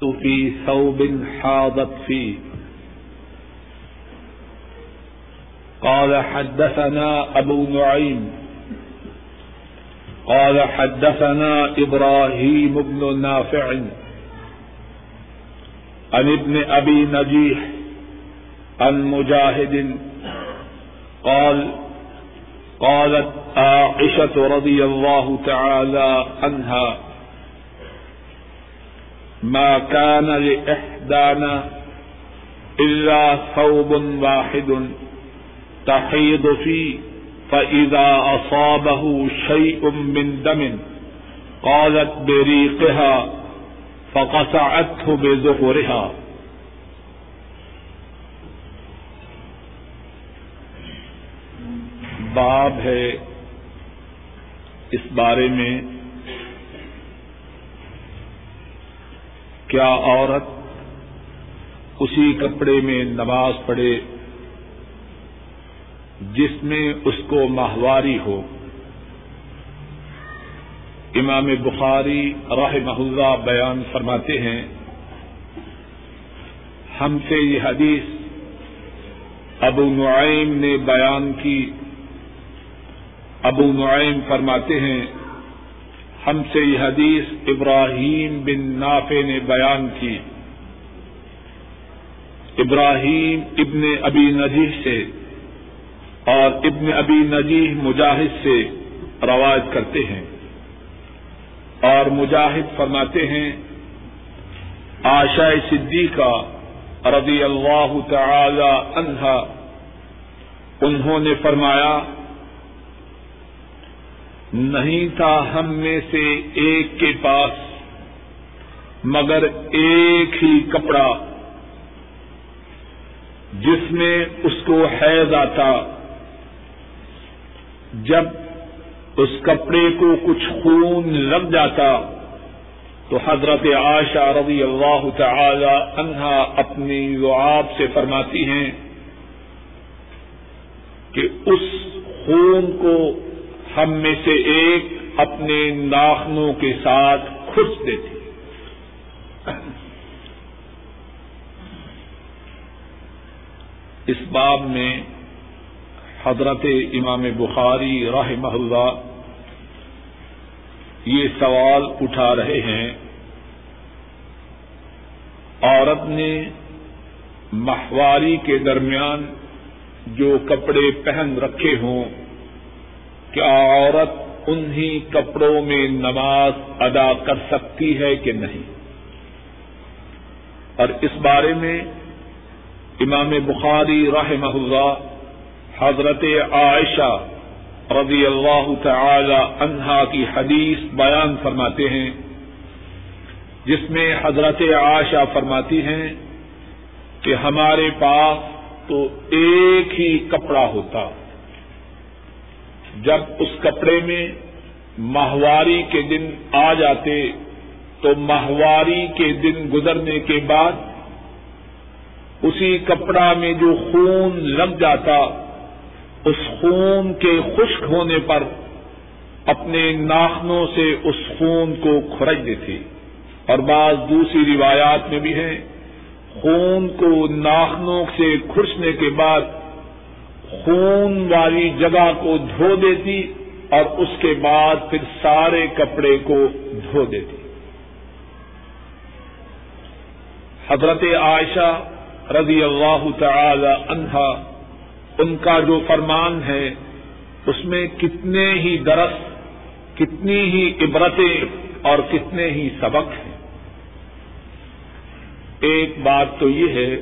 في ثوب حاضت فيه قال حدثنا أبو نعيم قال حدثنا إبراهيم بن نافع عن ابن أبي نجيح عن مجاهد قال قالت عائشة رضي الله تعالى عنها ما كان لإحدانا إلا ثوب واحد تحيض فيه، فإذا أصابه شيء من دم قالت بريقها فقطعته بظهرها باب ہے اس بارے میں کیا عورت اسی کپڑے میں نماز پڑھے جس میں اس کو ماہواری ہو؟ امام بخاری راہ محلہ بیان فرماتے ہیں، ہم سے یہ حدیث ابو نعیم نے بیان کی۔ ابو نعیم فرماتے ہیں ہم سے یہ حدیث ابراہیم بن نافع نے بیان کی۔ ابراہیم ابن ابی نجیح سے اور ابن ابی نجیح مجاہد سے روایت کرتے ہیں۔ اور مجاہد فرماتے ہیں آشا صدیقہ رضی اللہ تعالی عنہا انہوں نے فرمایا نہیں تھا ہم میں سے ایک کے پاس، مگر ایک ہی کپڑا جس میں اس کو حیض آتا۔ جب اس کپڑے کو کچھ خون لگ جاتا تو حضرت عائشہ رضی اللہ تعالی عنہا اپنی لعاب سے فرماتی ہیں کہ اس خون کو ہم میں سے ایک اپنے ناخنوں کے ساتھ کھس دیتی۔ اس باب میں حضرت امام بخاری راہ محلہ یہ سوال اٹھا رہے ہیں۔ عورت نے ماہواری کے درمیان جو کپڑے پہن رکھے ہوں کیا عورت انہی کپڑوں میں نماز ادا کر سکتی ہے کہ نہیں۔ اور اس بارے میں امام بخاری رحمہ اللہ حضرت عائشہ رضی اللہ تعالی عنہا کی حدیث بیان فرماتے ہیں، جس میں حضرت عائشہ فرماتی ہیں کہ ہمارے پاس تو ایک ہی کپڑا ہوتا۔ جب اس کپڑے میں ماہواری کے دن آ جاتے، تو ماہواری کے دن گزرنے کے بعد اسی کپڑا میں جو خون لگ جاتا، اس خون کے خشک ہونے پر اپنے ناخنوں سے اس خون کو کھرچ دیتے۔ اور بعض دوسری روایات میں بھی ہیں، خون کو ناخنوں سے کھرچنے کے بعد خون والی جگہ کو دھو دیتی اور اس کے بعد پھر سارے کپڑے کو دھو دیتی۔ حضرت عائشہ رضی اللہ تعالی عنہا، ان کا جو فرمان ہے، اس میں کتنے ہی درس، کتنی ہی عبرتیں اور کتنے ہی سبق ہیں۔ ایک بات تو یہ ہے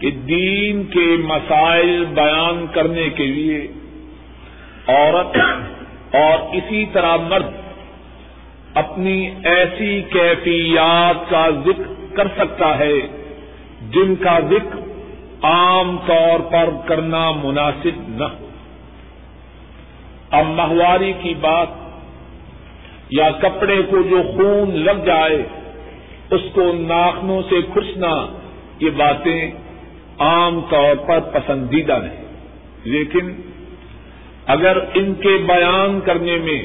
کہ دین کے مسائل بیان کرنے کے لیے عورت اور اسی طرح مرد اپنی ایسی کیفیات کا ذکر کر سکتا ہے جن کا ذکر عام طور پر کرنا مناسب نہ ہو۔ اب ماہواری کی بات یا کپڑے کو جو خون لگ جائے، اس کو ناخنوں سے کھرچنا یہ باتیں عام طور پر پسندیدہ نہیں۔ لیکن اگر ان کے بیان کرنے میں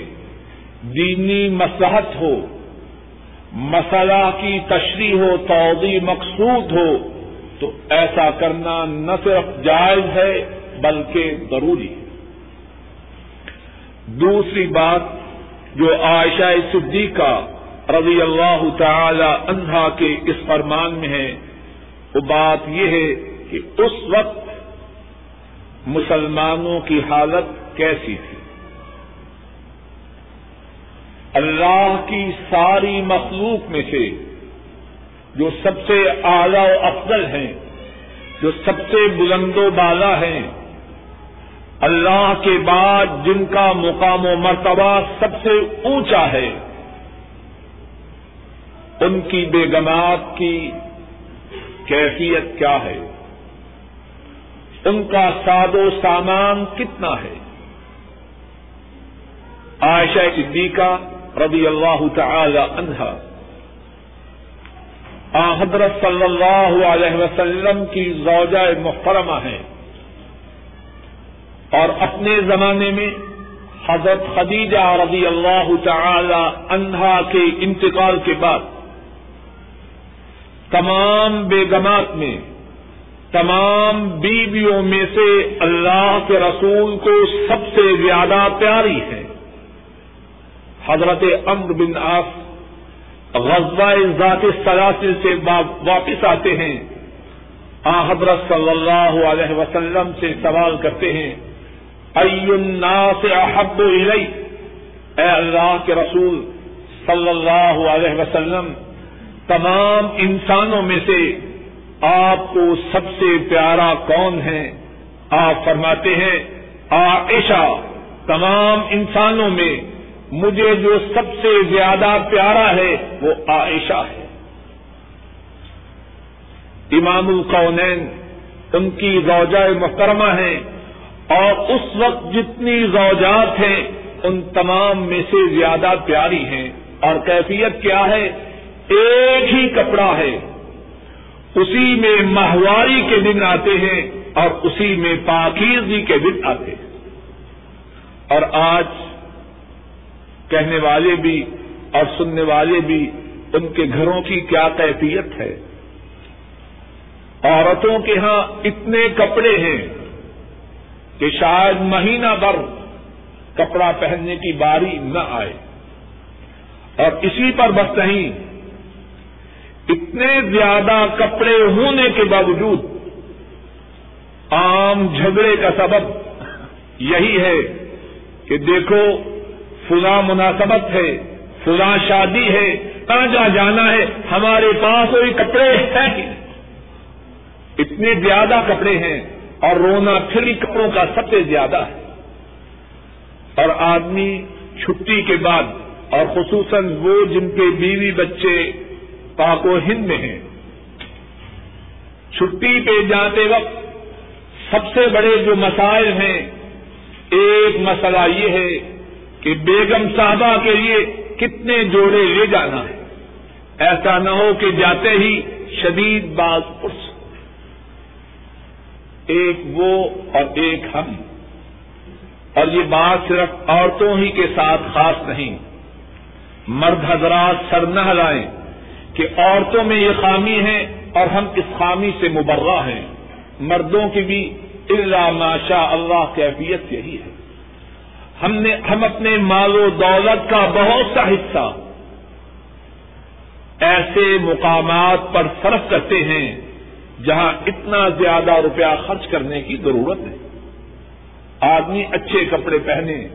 دینی مسلحت ہو، مسئلہ کی تشریح ہو توضی مقصود ہو، تو ایسا کرنا نہ صرف جائز ہے بلکہ ضروری ہے۔ دوسری بات جو عائشہ صدیقہ رضی اللہ تعالی عنہا کے اس فرمان میں ہے، وہ بات یہ ہے کہ اس وقت مسلمانوں کی حالت کیسی تھی۔ اللہ کی ساری مخلوق میں سے جو سب سے اعلی و افضل ہیں، جو سب سے بلند و بالا ہیں، اللہ کے بعد جن کا مقام و مرتبہ سب سے اونچا ہے، ان کی بیگمات کی کیفیت کیا ہے؟ ان کا ساد و سامان کتنا ہے؟ عائشہ صدیقہ رضی اللہ تعالی عنہا۔ حضرت صلی اللہ علیہ وسلم کی زوجہ محترمہ ہیں۔ اور اپنے زمانے میں حضرت خدیجہ رضی اللہ تعالی عنہا کے انتقال کے بعد تمام بیگمات میں تمام بیویوں میں سے اللہ کے رسول کو سب سے زیادہ پیاری ہے۔ حضرت امر بن آف غزوہ ذات سلاسل سے واپس آتے ہیں۔ آ حضرت صلی اللہ علیہ وسلم سے سوال کرتے ہیں الناس احب الی؟ اے اللہ کے رسول صلی اللہ علیہ وسلم، تمام انسانوں میں سے آپ کو سب سے پیارا کون ہے؟ آپ فرماتے ہیں، عائشہ، تمام انسانوں میں مجھے جو سب سے زیادہ پیارا ہے وہ عائشہ ہے۔ امام القونین ان کی روجہ محترمہ ہیں اور اس وقت جتنی روجات ہیں، ان تمام میں سے زیادہ پیاری ہیں۔ اور کیفیت کیا ہے؟ ایک ہی کپڑا ہے۔ اسی میں ماہواری کے دن آتے ہیں اور اسی میں پاکیزی کے دن آتے ہیں۔ اور آج کہنے والے بھی اور سننے والے بھی ان کے گھروں کی کیا کیفیت ہے۔ عورتوں کے ہاں اتنے کپڑے ہیں کہ شاید مہینہ بھر کپڑا پہننے کی باری نہ آئے۔ اور اسی پر بس نہیں اتنے زیادہ کپڑے ہونے کے باوجود عام جھگڑے کا سبب یہی ہے کہ دیکھو، فلاں مناسبت ہے، فلاں شادی ہے کہاں جہاں جانا ہے، ہمارے پاس وہی کپڑے ہیں اتنے زیادہ کپڑے ہیں اور رونا پھر کپڑوں کا سب سے زیادہ ہے۔ اور آدمی چھٹی کے بعد اور خصوصاً وہ جن کے بیوی بچے پاک و ہند میں ہیں۔ چھٹی پہ جاتے وقت سب سے بڑے جو مسائل ہیں، ایک مسئلہ یہ ہے کہ بیگم صاحبہ کے لیے کتنے جوڑے لے جانا ہے۔ ایسا نہ ہو کہ جاتے ہی شدید باز پرس ایک وہ اور ایک ہم۔ اور یہ بات صرف عورتوں ہی کے ساتھ خاص نہیں، مرد حضرات سر نہ ہلائیں۔ کہ عورتوں میں یہ خامی ہے اور ہم اس خامی سے مبرہ ہیں۔ مردوں کی بھی اللہ ماشا اللہ کیفیت یہی ہے۔ ہم نے، ہم اپنے مال و دولت کا بہت سا حصہ ایسے مقامات پر فرق کرتے ہیں جہاں اتنا زیادہ روپیہ خرچ کرنے کی ضرورت ہے۔ آدمی اچھے کپڑے پہنے،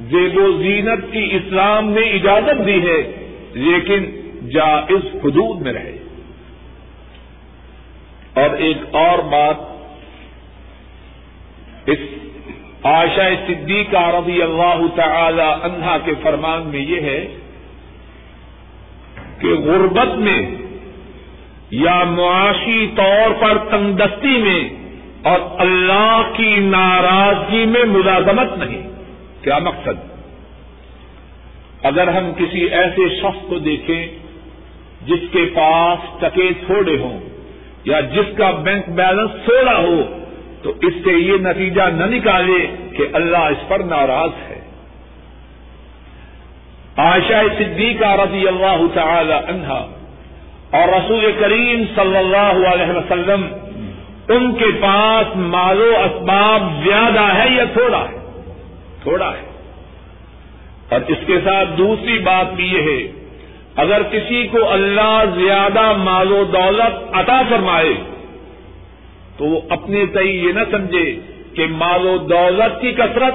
زیب و زینت کی اسلام نے اجازت دی ہے، لیکن جائز حدود میں رہے۔ اور ایک اور بات، اس عائشہ صدیقہ رضی اللہ تعالی عنہا کے فرمان میں یہ ہے کہ غربت میں یا معاشی طور پر تندستی میں اور اللہ کی ناراضگی میں ملازمت نہیں، کیا مقصد؟ اگر ہم کسی ایسے شخص کو دیکھیں جس کے پاس ٹکے تھوڑے ہوں یا جس کا بینک بیلنس تھوڑا ہو، تو اس سے یہ نتیجہ نہ نکالے کہ اللہ اس پر ناراض ہے۔ عائشہ صدیقہ رضی اللہ تعالی عنہا اور رسول کریم صلی اللہ علیہ وسلم، ان کے پاس مال و اسباب زیادہ ہے یا تھوڑا ہے؟ تھوڑا ہے۔ اور اس کے ساتھ دوسری بات بھی یہ ہے اگر کسی کو اللہ زیادہ مال و دولت عطا فرمائے تو وہ اپنے تئی یہ نہ سمجھے کہ مال و دولت کی کثرت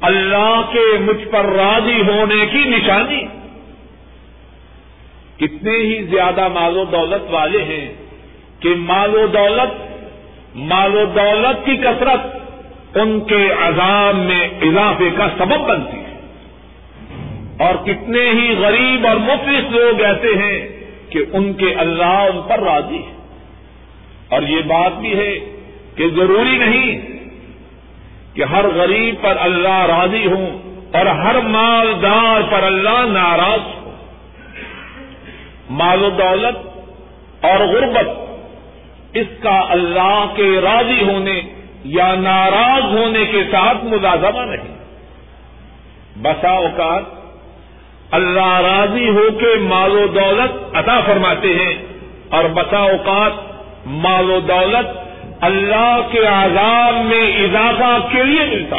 اللہ کے مجھ پر راضی ہونے کی نشانی۔ کتنے ہی زیادہ مال و دولت والے ہیں کہ مال و دولت، مال و دولت کی کثرت ان کے عذاب میں اضافے کا سبب بنتی۔ ہے اور کتنے ہی غریب اور مفلس لوگ ایسے ہیں کہ ان کے اللہ ان پر راضی ہے اور یہ بات بھی ہے کہ ضروری نہیں کہ ہر غریب پر اللہ راضی ہوں اور ہر مالدار پر اللہ ناراض ہو مال و دولت اور غربت، اس کا اللہ کے راضی ہونے یا ناراض ہونے کے ساتھ ملازمہ نہیں۔ بسا اوقات اللہ راضی ہو کے مال و دولت عطا فرماتے ہیں اور بسا اوقات مال و دولت اللہ کے عذاب میں اضافہ کے لیے ملتا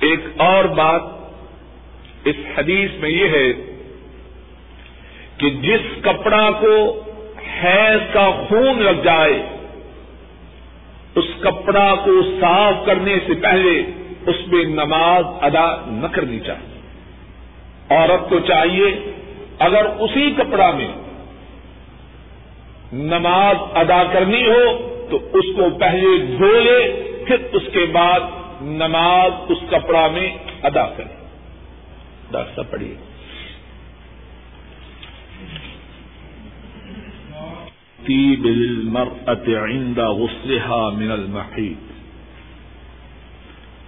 ایک اور بات اس حدیث میں یہ ہے کہ جس کپڑا کو حیض کا خون لگ جائے، اس کپڑا کو صاف کرنے سے پہلے اس میں نماز ادا نہ کرنی چاہیے۔ عورت کو چاہیے اگر اسی کپڑا میں نماز ادا کرنی ہو تو اس کو پہلے دھو لے، پھر اس کے بعد نماز اس کپڑا میں ادا کرے۔ ڈاکٹر صاحب، پڑھیے۔ بالمرأة عند غسلها من المحيط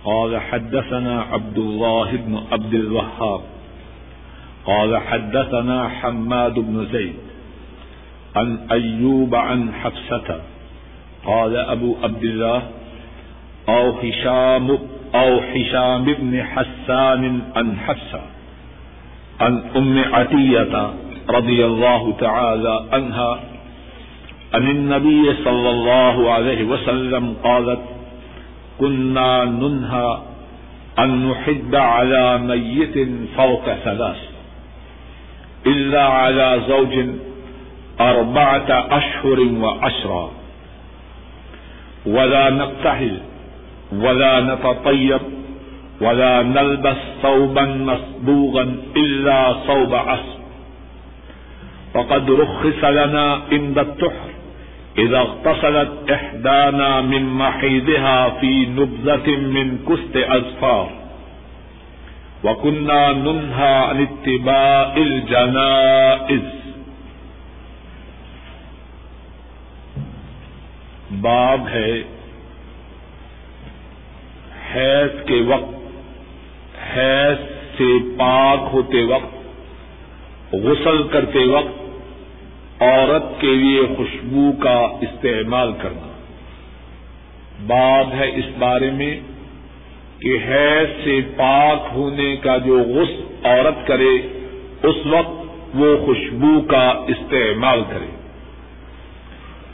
قال حدثنا عبد الله بن عبد الوهاب. قال حدثنا حماد بن زيد عن أيوب عن حفصة. قال أبو عبد الله أو هشام أو هشام بن حسان عن حفصة. عن أم عتية رضي الله تعالى عنها عن النبي صلى الله عليه وسلم قالت كنا ننهى أن نحد على ميت فوق ثلاث إلا على زوج أربعة أشهر وعشرا ولا نقتحل ولا نتطيب، ولا نلبس صوبا مصبوغا إلا صوب عصر. وقد رخص لنا عند التحر إذا اغتسلت إحدانا من محيدها في نبذة من كست أزفار وكنا ننهى عن اتباع الجنائز باب ہے حیض کے وقت، حیض سے پاک ہوتے وقت، غسل کرتے وقت عورت کے لیے خوشبو کا استعمال کرنا۔ باب ہے اس بارے میں کہ حیض سے پاک ہونے کا جو غسل عورت کرے، اس وقت وہ خوشبو کا استعمال کرے۔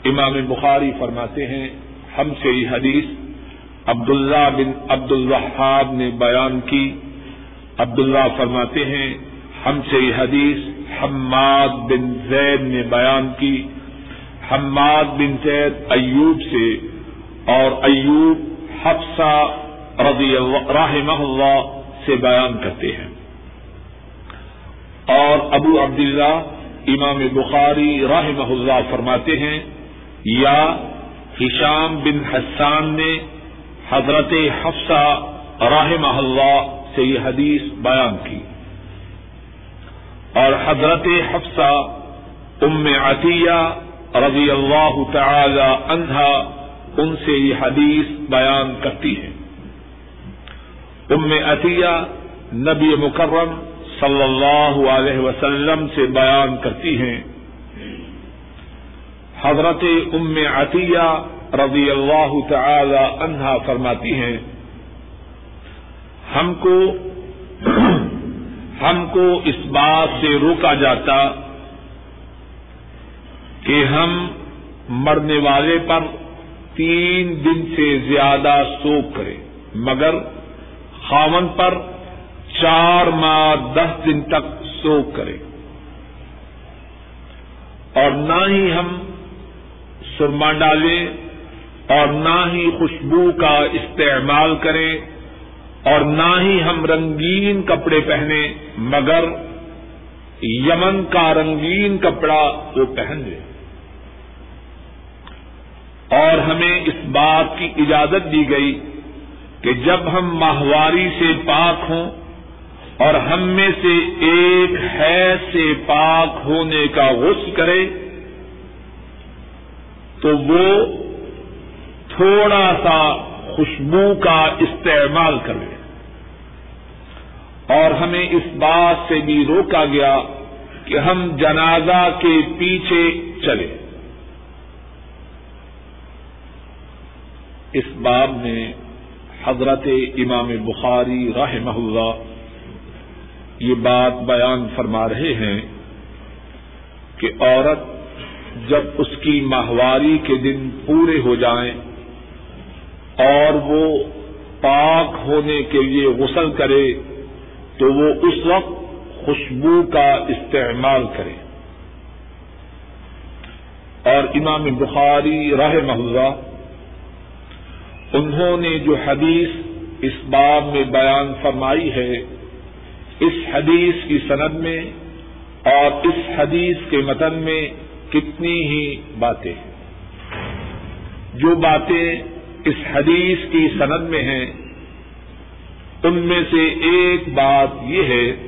امام بخاری فرماتے ہیں، ہم سے یہ حدیث عبداللہ بن عبد الوہاب نے بیان کی۔ عبداللہ فرماتے ہیں، ہم سے یہ حدیث حماد بن زید نے بیان کی۔ حماد بن زید ایوب سے اور ایوب حفصہ رضی اللہ رحمہ اللہ سے بیان کرتے ہیں۔ اور ابو عبداللہ امام بخاری رحمہ اللہ فرماتے ہیں، یا ہشام بن حسان نے حضرت حفصہ راہ اللہ سے یہ حدیث بیان کی۔ اور حضرت حفصہ ام عطیہ رضی اللہ تعالی عنہا ان سے یہ حدیث بیان کرتی ہے۔ ام عطیہ نبی مکرم صلی اللہ علیہ وسلم سے بیان کرتی ہیں۔ حضرت ام عطیہ رضی اللہ تعالی عنہا فرماتی ہیں، ہم کو ہم کو اس بات سے روکا جاتا کہ ہم مرنے والے پر تین دن سے زیادہ سوک کریں، مگر خاون پر چار ماہ دس دن تک سوک کریں۔ اور نہ ہی ہم سرما ڈالیں اور نہ ہی خوشبو کا استعمال کریں۔ اور نہ ہی ہم رنگین کپڑے پہنے، مگر یمن کا رنگین کپڑا وہ پہن لیں اور ہمیں اس بات کی اجازت دی گئی کہ جب ہم ماہواری سے پاک ہوں اور ہم میں سے ایک ہے سے پاک ہونے کا غسل کرے، تو وہ تھوڑا سا خوشبو کا استعمال کرے۔ اور ہمیں اس بات سے بھی روکا گیا کہ ہم جنازہ کے پیچھے چلے۔ اس باب میں حضرت امام بخاری راہ اللہ یہ بات بیان فرما رہے ہیں کہ عورت جب اس کی ماہواری کے دن پورے ہو جائیں اور وہ پاک ہونے کے لیے غسل کرے تو وہ اس وقت خوشبو کا استعمال کرے۔ اور امام بخاری راہ اللہ انہوں نے جو حدیث اس باب میں بیان فرمائی ہے، اس حدیث کی سند میں اور اس حدیث کے متن میں کتنی ہی باتیں ہیں۔ جو باتیں اس حدیث کی سند میں ہیں ان میں سے ایک بات یہ ہے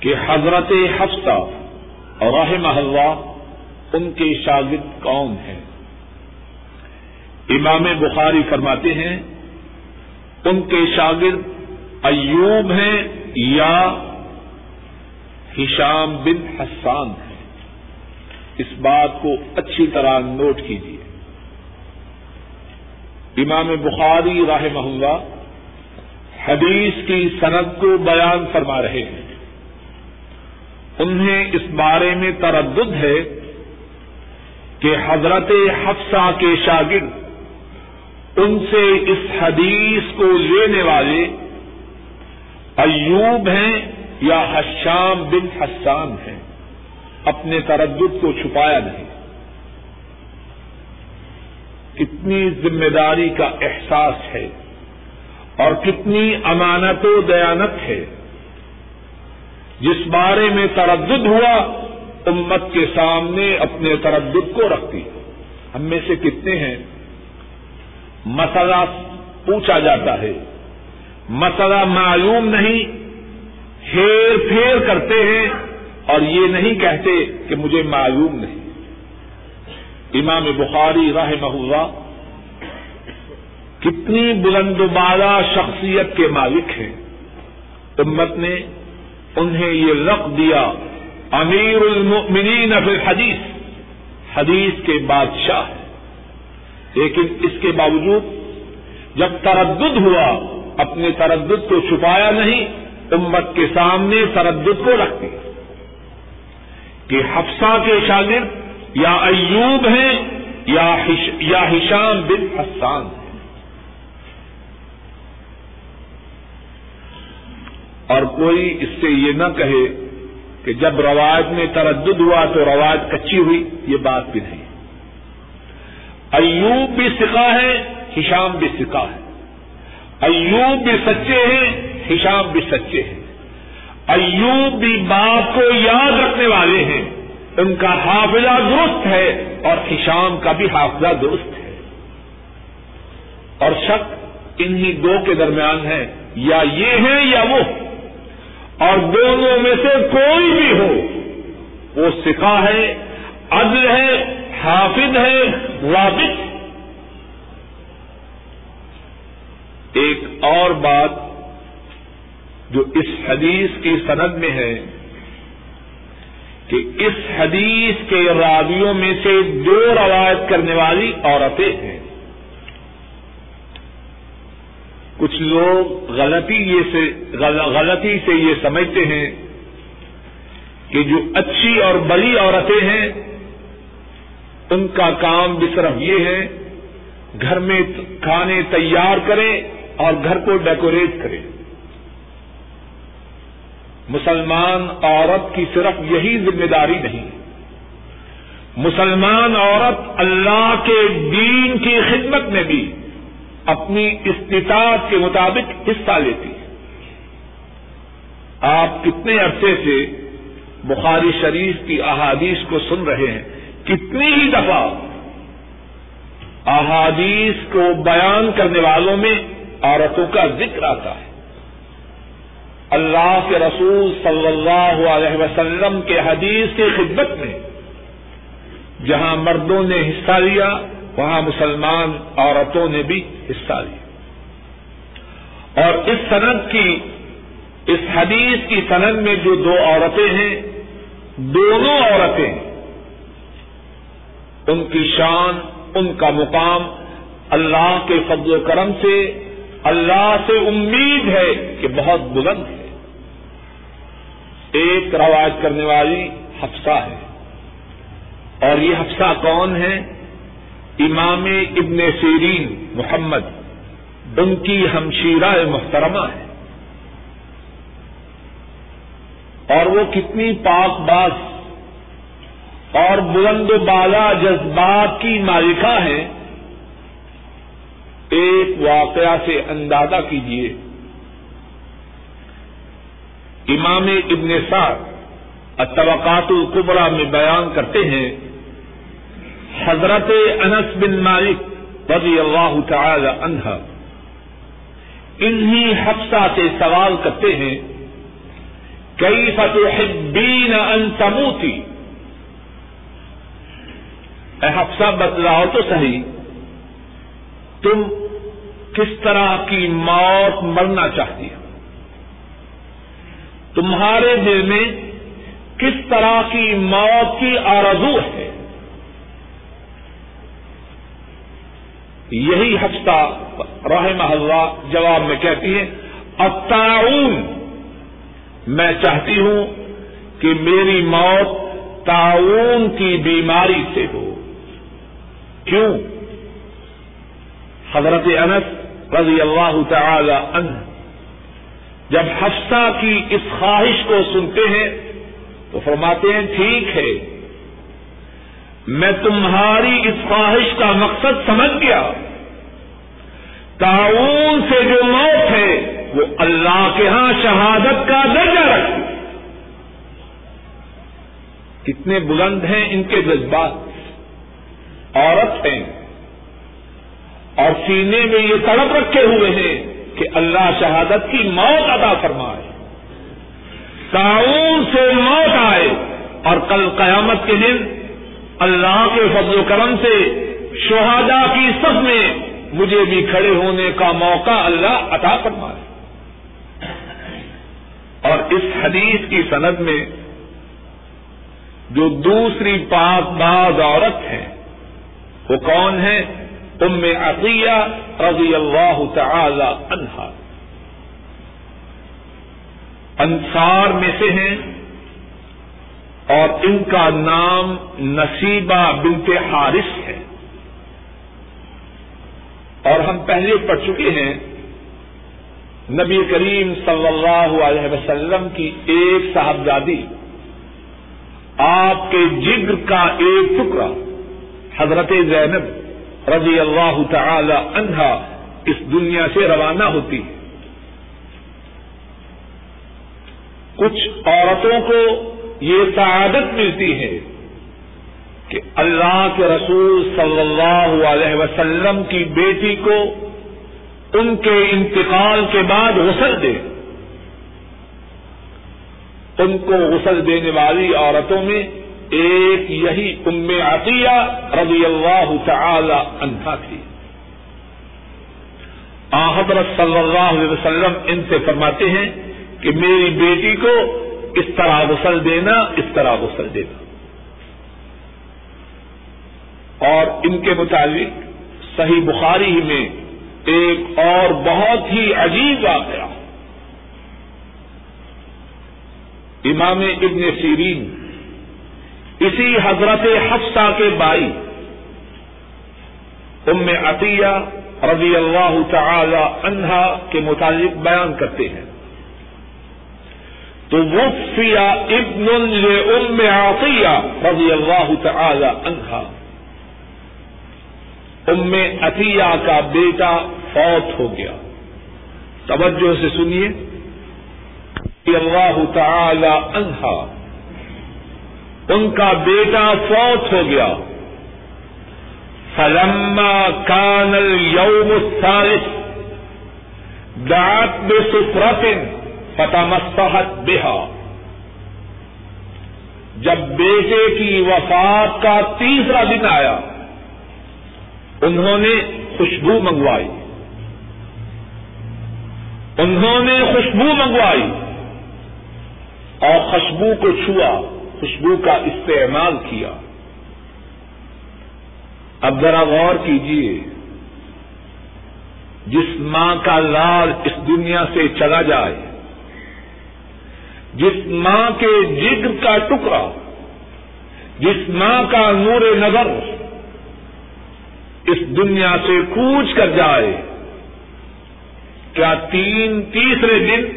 کہ حضرت حفصہ اور رحمہ اللہ ان کے شاگرد کون ہیں۔ امام بخاری فرماتے ہیں، ان کے شاگرد ایوب ہیں یا ہشام بن حسان ہیں۔ اس بات کو اچھی طرح نوٹ کیجیے امام بخاری راہ محلہ حدیث کی صنعت کو بیان فرما رہے ہیں۔ انہیں اس بارے میں تردد ہے کہ حضرت حفصہ کے شاگرد ان سے اس حدیث کو لینے والے ایوب ہیں یا حشام بن حسان ہیں۔ اپنے تردد کو چھپایا نہیں۔ کتنی ذمہ داری کا احساس ہے اور کتنی امانت و دیانت ہے۔ جس بارے میں تردد ہوا، امت کے سامنے اپنے تردد کو رکھتی۔ ہم میں سے کتنے ہیں؟ مسئلہ پوچھا جاتا ہے۔ مسئلہ معلوم نہیں، ہیر پھیر کرتے ہیں اور یہ نہیں کہتے کہ مجھے معلوم نہیں۔ امام بخاری راہ اللہ، کتنی بلند بالا شخصیت کے مالک ہیں۔ امت نے انہیں یہ رق دیا، امیر المؤمنین فی الحدیث۔ حدیث کے بادشاہ لیکن اس کے باوجود جب تردد ہوا، اپنے تردد کو چھپایا نہیں، امت کے سامنے تردد کو رکھتی کہ حفصہ کے شاگرد یا ایوب ہیں، یا ہشام بن حسان ہیں۔ اور کوئی اس سے یہ نہ کہے کہ جب روایت میں تردد ہوا تو روایت کچی ہوئی، یہ بات بھی نہیں۔ ایوب بھی سکھا ہے ہشام بھی سکھا ہے ایوب بھی سچے ہیں ہشام بھی سچے ہیں۔ ایوب بھی بات کو یاد رکھنے والے ہیں۔ ان کا حافظہ درست ہے اور ہشام کا بھی حافظہ درست ہے۔ اور شک انہی دو کے درمیان ہے، یا یہ ہے یا وہ۔ اور دونوں میں سے کوئی بھی ہو، وہ سکھا ہے، عدل ہے، حافظ ہے رابط ایک اور بات جو اس حدیث کی سند میں ہے کہ اس حدیث کے راویوں میں سے دو روایت کرنے والی عورتیں ہیں۔ کچھ لوگ غلطی یہ سے غلطی سے یہ سمجھتے ہیں کہ جو اچھی اور بڑی عورتیں ہیں، ان کا کام بھی صرف یہ ہے، گھر میں کھانے تیار کریں اور گھر کو ڈیکوریٹ کریں۔ مسلمان عورت کی صرف یہی ذمہ داری نہیں مسلمان عورت اللہ کے دین کی خدمت میں بھی اپنی استطاعت کے مطابق حصہ لیتی ہے۔ آپ کتنے عرصے سے بخاری شریف کی احادیث کو سن رہے ہیں، کتنی ہی دفعہ احادیث کو بیان کرنے والوں میں عورتوں کا ذکر آتا ہے۔ اللہ کے رسول صلی اللہ علیہ وسلم کے حدیث کی خدمت میں، جہاں مردوں نے حصہ لیا، وہاں مسلمان عورتوں نے بھی حصہ لیا۔ اور اس سند کی، اس حدیث کی سند میں جو دو عورتیں ہیں، دونوں عورتیں، ان کی شان، ان کا مقام اللہ کے فضل و کرم سے اللہ سے امید ہے کہ بہت بلند ہے۔ ایک روایت کرنے والی حفصہ ہے۔ اور یہ حفصہ کون ہے؟ امام ابن سیرین محمد ان کی ہمشیرہ محترمہ ہے۔ اور وہ کتنی پاک باز اور بلند و بالا جذبات کی مالکہ ہے ایک واقعہ سے اندازہ کیجیے امام ابن سعد الطبقات القبرا میں بیان کرتے ہیں، حضرت انس بن مالک رضی اللہ تعالی عنہ انہی حفصہ سے سوال کرتے ہیں کئی فتحبین ان تموتی؟ اے حفصہ بتلاؤ تو صحیح تم کس طرح کی موت مرنا چاہتی ہو؟ تمہارے دل میں کس طرح کی موت کی آرزو ہے؟ یہی ہفتہ رحم اللہ جواب میں کہتی ہے اب میں چاہتی ہوں کہ میری موت تعاون کی بیماری سے ہو۔ کیوں؟ حضرت انس رضی اللہ تعالی عنہ، جب حفصہ کی اس خواہش کو سنتے ہیں تو فرماتے ہیں، ٹھیک ہے، میں تمہاری اس خواہش کا مقصد سمجھ گیا۔ تعاون سے جو موت ہے، وہ اللہ کے ہاں شہادت کا درجہ رکھتی کتنے بلند ہیں ان کے جذبات۔ عورت ہیں۔ اور سینے میں یہ تڑپ رکھے ہوئے ہیں کہ اللہ شہادت کی موت ادا فرمائے۔ تعاون سے موت آئے اور کل قیامت کے دن اللہ کے فضل و کرم سے شہادا کی سب میں مجھے بھی کھڑے ہونے کا موقع اللہ عطا فرمائے۔ اور اس حدیث کی سند میں جو دوسری پاک باز عورت ہے وہ کون ہے؟ ام عطیہ رضی اللہ تعالی عنہا انصار میں سے ہیں اور ان کا نام نصیبہ بنت حارث ہے۔ اور ہم پہلے پڑھ چکے ہیں نبی کریم صلی اللہ علیہ وسلم کی ایک صاحبزادی۔ آپ کے جگر کا ایک ٹکڑا حضرت زینب رضی اللہ تعالی عنہا اس دنیا سے روانہ ہوتی ہے۔ کچھ عورتوں کو یہ سعادت ملتی ہے کہ اللہ کے رسول صلی اللہ علیہ وسلم کی بیٹی کو ان کے انتقال کے بعد غسل دے۔ ان کو غسل دینے والی عورتوں میں ایک یہی ام عطیہ رضی اللہ تعالی عنہ تھی۔ حضرت صلی اللہ علیہ وسلم ان سے فرماتے ہیں کہ میری بیٹی کو اس طرح غسل دینا، اس طرح غسل دینا۔ اور ان کے مطابق صحیح بخاری میں ایک اور بہت ہی عجیب واقعہ۔ امام ابن سیرین اسی حضرت حفصہ کے بائی ام عطیہ رضی اللہ تعالی عنہا کے متعلق بیان کرتے ہیں۔ تو وفیا ابن ام عطیہ رضی اللہ تعالی عنہا۔ ام عطیہ کا بیٹا فوت ہو گیا۔ توجہ سے سنیے۔ اللہ تعالی عنہا۔ ان کا بیٹا فوت ہو گیا۔ فلما كان اليوم الثالث، دعت بسفرة فتمسحت بها جب بیٹے کی وفات کا تیسرا دن آیا، انہوں نے خوشبو منگوائی۔ انہوں نے خوشبو منگوائی اور خوشبو کو چھوا۔ خوشبو کا استعمال کیا۔ اب ذرا غور کیجیے جس ماں کا لال اس دنیا سے چلا جائے، جس ماں کے جگر کا ٹکڑا، جس ماں کا نور نظر اس دنیا سے کوچ کر جائے۔ کیا تین تیسرے دن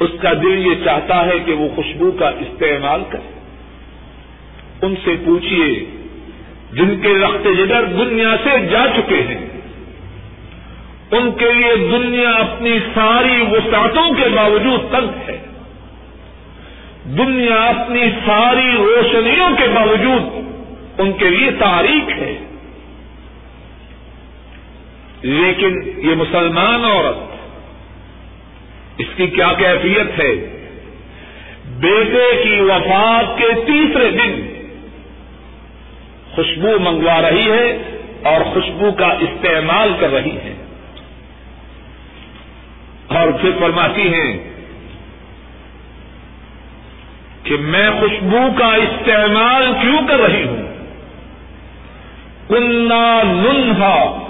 اس کا دل یہ چاہتا ہے کہ وہ خوشبو کا استعمال کرے۔ ان سے پوچھیے جن کے رخت جگر دنیا سے جا چکے ہیں، ان کے لیے دنیا اپنی ساری وسعتوں کے باوجود تنگ ہے۔ دنیا اپنی ساری روشنیوں کے باوجود ان کے لیے تاریخ ہے۔ لیکن یہ مسلمان عورت اس کی کیا کیفیت ہے؟ بیٹے کی وفات کے تیسرے دن خوشبو منگوا رہی ہے اور خوشبو کا استعمال کر رہی ہے۔ اور پھر فرماتی ہیں کہ میں خوشبو کا استعمال کیوں کر رہی ہوں؟ کنہ ننہا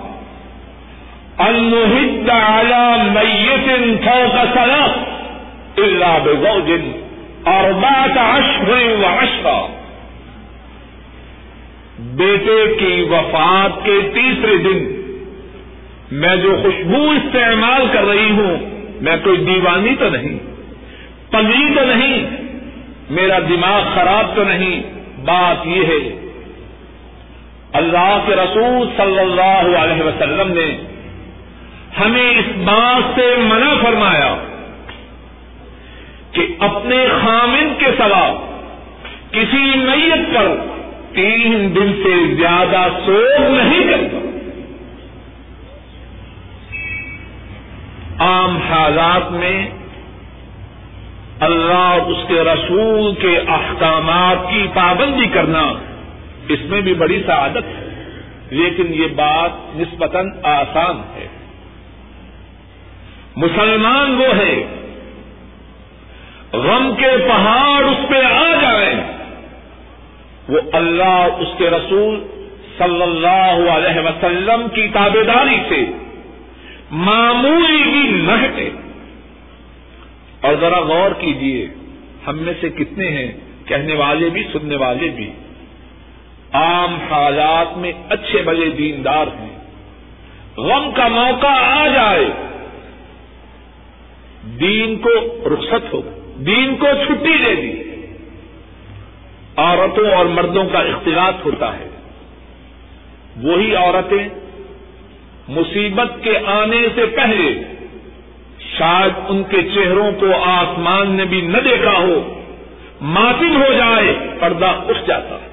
انہد اعلی فوق سلف اللہ بزوج اور بات اشر و اشرا بیٹے کی وفات کے تیسرے دن میں جو خوشبو استعمال کر رہی ہوں، میں کوئی دیوانی تو نہیں پگڑی تو نہیں، میرا دماغ خراب تو نہیں، بات یہ ہے۔ اللہ کے رسول صلی اللہ علیہ وسلم نے ہمیں اس بات سے منع فرمایا کہ اپنے خامن کے سوا کسی میت پر تین دن سے زیادہ سوگ نہیں کرتا۔ عام حالات میں اللہ اس کے رسول کے احکامات کی پابندی کرنا اس میں بھی بڑی سعادت ہے، لیکن یہ بات نسبتاً آسان ہے۔ مسلمان وہ ہے غم کے پہاڑ اس پہ آ جائیں۔ وہ اللہ اس کے رسول صلی اللہ علیہ وسلم کی تابے داری سے معمولی بھی نہ ہٹے اور ذرا غور کیجیے ہم میں سے کتنے ہیں؟ کہنے والے بھی، سننے والے بھی۔ عام حالات میں اچھے بڑے دیندار ہیں۔ غم کا موقع آ جائے۔ دین کو رخصت ہو، دین کو چھٹی دے دی۔ عورتوں اور مردوں کا اختلاط ہوتا ہے۔ وہی عورتیں مصیبت کے آنے سے پہلے شاید ان کے چہروں کو آسمان نے بھی نہ دیکھا ہو ماتم ہو جائے، پردہ اٹھ جاتا ہے۔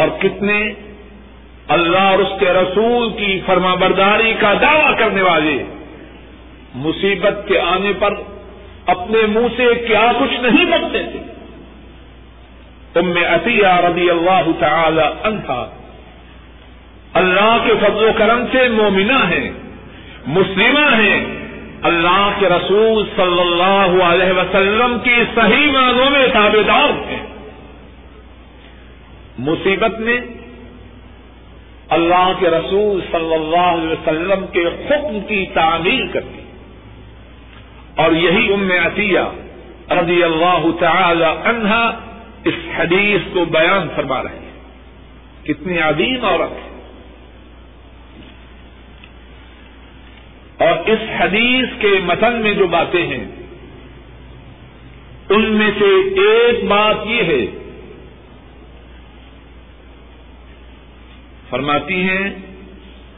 اور کتنے اللہ اور اس کے رسول کی فرما برداری کا دعوی کرنے والے۔ مصیبت کے آنے پر اپنے منہ سے کیا کچھ نہیں بنتے تھے ام عطیہ رضی اللہ تعالی عنہا۔ اللہ کے فضل و کرم سے مومنہ ہیں، مسلمہ ہیں۔ اللہ کے رسول صلی اللہ علیہ وسلم کی صحیح معنوں میں تابے دار ہیں۔ مصیبت میں اللہ کے رسول صلی اللہ علیہ وسلم کے حکم کی تعمیر کرتی اور یہی ام عطیہ رضی اللہ تعالی عنہا اس حدیث کو بیان فرما رہے ہیں۔ کتنی عظیم عورت ہے۔ اور اس حدیث کے متن میں جو باتیں ہیں، ان میں سے ایک بات یہ ہے فرماتی ہیں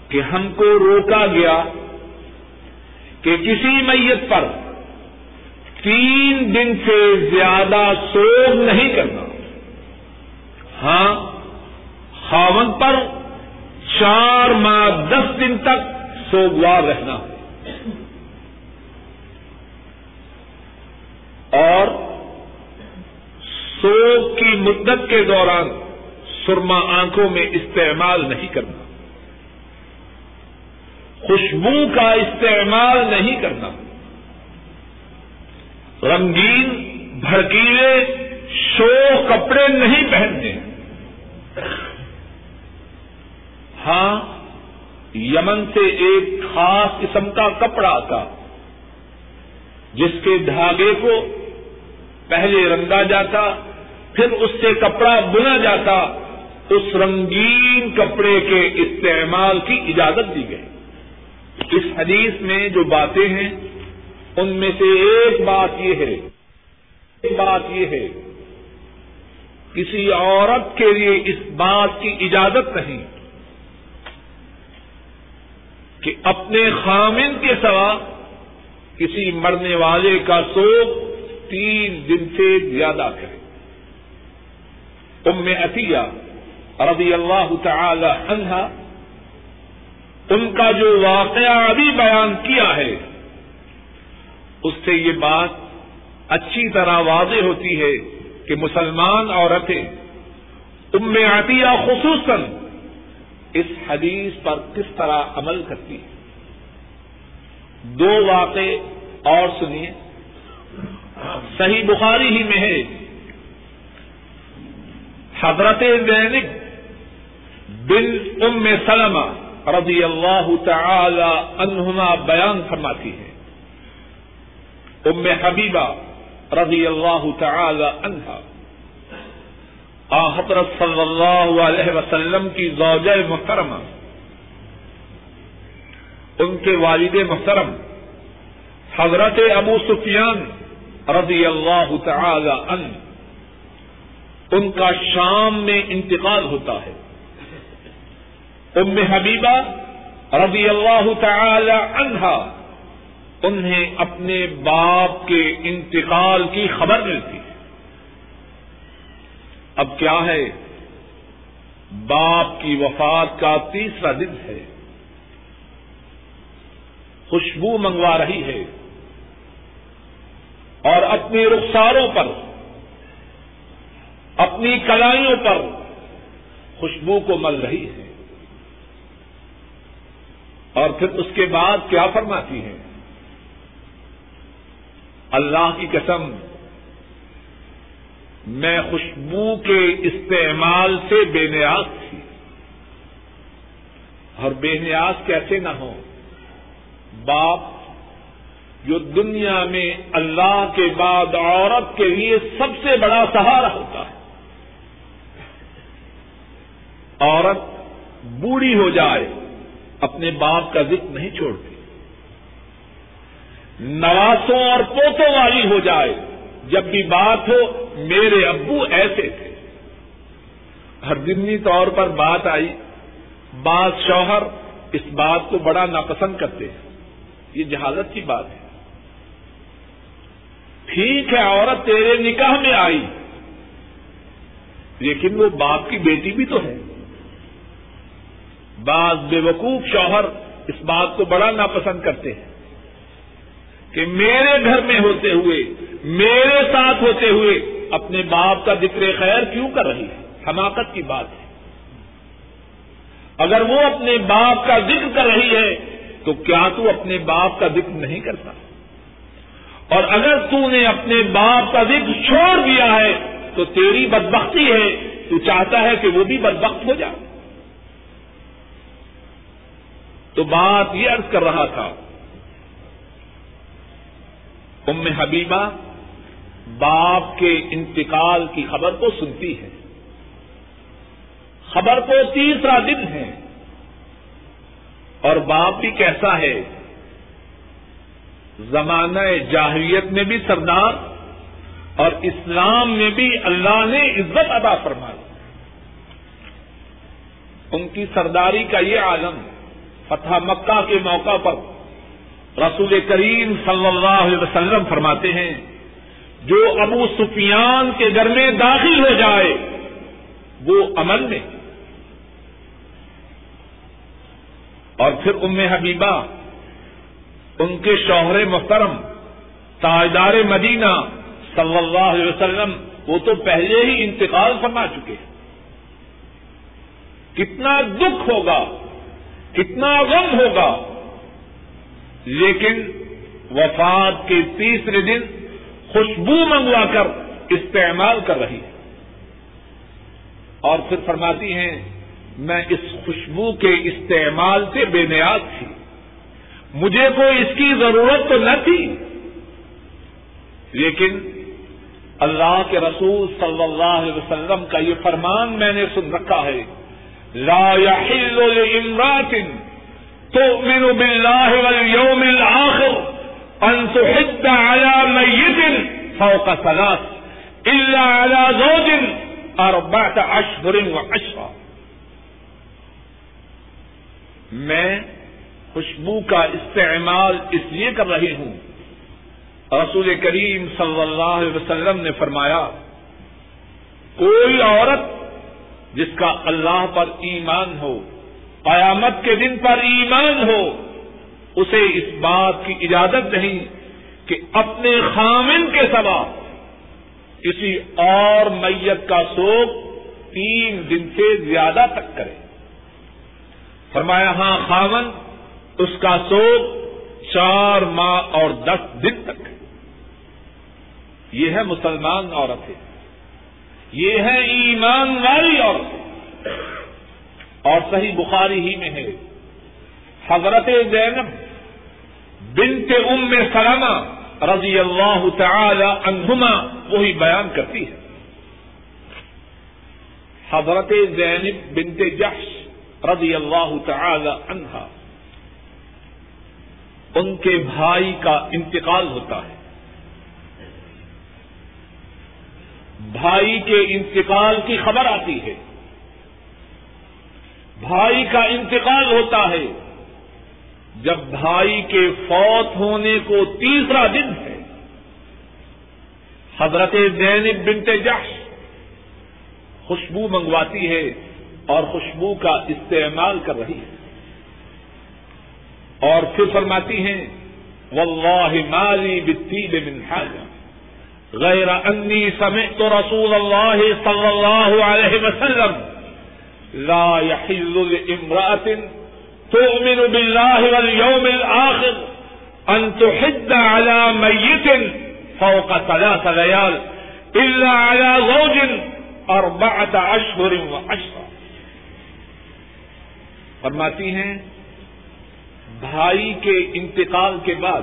کہ ہم کو روکا گیا کہ کسی میت پر تین دن سے زیادہ سوگ نہیں کرنا۔ ہاں خاون پر چار ماہ دس دن تک سوگوار رہنا۔ اور سوگ کی مدت کے دوران سرما آنکھوں میں استعمال نہیں کرنا۔ خوشبو کا استعمال نہیں کرنا۔ رنگین بھڑکیلے شو کپڑے نہیں پہننے ہاں یمن سے ایک خاص قسم کا کپڑا آتا جس کے دھاگے کو پہلے رنگا جاتا، پھر اس سے کپڑا بنا جاتا اس رنگین کپڑے کے استعمال کی اجازت دی گئی۔ اس حدیث میں جو باتیں ہیں، ان میں سے ایک بات یہ ہے، ایک بات یہ ہے، کسی عورت کے لیے اس بات کی اجازت نہیں کہ اپنے خامن کے سوا کسی مرنے والے کا سوگ تین دن سے زیادہ کرے۔ ام عطیہ رضی اللہ تعالی عنہا، ان کا جو واقعہ ابھی بیان کیا ہے، اس سے یہ بات اچھی طرح واضح ہوتی ہے کہ مسلمان عورتیں، ام عطیہ خصوصاً، اس حدیث پر کس طرح عمل کرتی ہے دو واقع اور سنیے۔ صحیح بخاری ہی میں ہے، حضرت زینب بن ام سلمہ رضی اللہ تعالی عنہما بیان فرماتی ہے ام حبیبہ رضی اللہ تعالی عنہا۔ حضرت صلی اللہ علیہ وسلم کی زوجہ محترمہ۔ ان کے والد محترم۔ حضرت ابو سفیان رضی اللہ تعالی عنہ۔ ان کا شام میں انتقال ہوتا ہے۔ ام حبیبہ رضی اللہ تعالی عنہا انہیں اپنے باپ کے انتقال کی خبر ملتی ہے۔ اب کیا ہے؟ باپ کی وفات کا تیسرا دن ہے۔ خوشبو منگوا رہی ہے۔ اور اپنی رخساروں پر، اپنی کلائیوں پر خوشبو کو مل رہی ہے۔ اور پھر اس کے بعد کیا فرماتی ہے اللہ کی قسم، میں خوشبو کے استعمال سے بے نیاز تھی۔ اور بے نیاز کیسے نہ ہو باپ، جو دنیا میں اللہ کے بعد عورت کے لیے سب سے بڑا سہارا ہوتا ہے۔ عورت بوڑھی ہو جائے اپنے باپ کا ذکر نہیں چھوڑتی نواسوں اور پوتوں والی ہو جائے، جب بھی بات ہو، میرے ابو ایسے تھے۔ ہر دنی طور پر بات آئی۔ بعض شوہر اس بات کو بڑا ناپسند کرتے ہیں۔ یہ جہازت کی بات ہے۔ ٹھیک ہے، عورت تیرے نکاح میں آئی، لیکن وہ باپ کی بیٹی بھی تو ہے۔ بعض بے وقوف شوہر اس بات کو بڑا ناپسند کرتے ہیں کہ میرے گھر میں ہوتے ہوئے، میرے ساتھ ہوتے ہوئے اپنے باپ کا ذکر خیر کیوں کر رہی ہے؟ حماقت کی بات ہے۔ اگر وہ اپنے باپ کا ذکر کر رہی ہے، تو کیا تو اپنے باپ کا ذکر نہیں کرتا؟ اور اگر تو نے اپنے باپ کا ذکر چھوڑ دیا ہے، تو تیری بدبختی ہے، تو چاہتا ہے کہ وہ بھی بدبخت ہو جائے۔ تو بات یہ عرض کر رہا تھا۔ ام حبیبہ باپ کے انتقال کی خبر کو سنتی ہے۔ خبر کو تیسرا دن ہے۔ اور باپ بھی کیسا ہے، زمانہ جاہریت میں بھی سردار اور اسلام میں بھی اللہ نے عزت ادا فرمائی۔ ان کی سرداری کا یہ عالم فتح مکہ کے موقع پر رسول کریم صلی اللہ علیہ وسلم فرماتے ہیں، جو ابو سفیان کے گھر میں داخل ہو جائے، وہ امن میں۔ اور پھر ام حبیبہ، ان کے شوہر محترم، تاجدار مدینہ صلی اللہ علیہ وسلم، وہ تو پہلے ہی انتقال فرما چکے ہیں۔ کتنا دکھ ہوگا کتنا غم ہوگا۔ لیکن وفات کے تیسرے دن خوشبو منگوا کر استعمال کر رہی ہے۔ اور پھر فرماتی ہیں، میں اس خوشبو کے استعمال سے بے نیاز تھی۔ مجھے کوئی اس کی ضرورت تو نہ تھی۔ لیکن اللہ کے رسول صلی اللہ علیہ وسلم کا یہ فرمان میں نے سن رکھا ہے۔ لا يحل لامرأة تؤمن بالله واليوم الآخر أن تحد على ميت فوق ثلاث إلا على زوج أربعة أشهر وعشرة. میں خوشبو کا استعمال اس لیے کر رہی ہوں۔ رسول کریم صلی اللہ علیہ وسلم نے فرمایا، کوئی عورت جس کا اللہ پر ایمان ہو، قیامت کے دن پر ایمان ہو، اسے اس بات کی اجازت نہیں کہ اپنے خامن کے سوا کسی اور میت کا سوگ تین دن سے زیادہ تک کرے۔ فرمایا ہاں خامن اس کا سوگ چار ماہ اور دس دن تک یہ ہے مسلمان عورتیں یہ ہے ایمان والی عورتیں اور صحیح بخاری ہی میں ہے۔ حضرت زینب بنت ام سلمہ رضی اللہ تعالی عنہما وہی بیان کرتی ہے۔ حضرت زینب بنت جحش رضی اللہ تعالی عنہا، ان کے بھائی کا انتقال ہوتا ہے۔ بھائی کے انتقال کی خبر آتی ہے۔ بھائی کا انتقال ہوتا ہے۔ جب بھائی کے فوت ہونے کو تیسرا دن ہے۔ حضرت زینب بنت جحش خوشبو منگواتی ہے اور خوشبو کا استعمال کر رہی ہے۔ اور پھر فرماتی ہیں، واللہ مالی بالتیب من حاجہ۔ غیر انی سمعت رسول اللہ صلی اللہ علیہ وسلم. لا يحل لامرأة تؤمن بالله واليوم الآخر أن تحد على ميت فوق ثلاث ليال إلا على زوج أربعة أشهر وعشرة فرماتی ہیں، بھائی کے انتقال کے بعد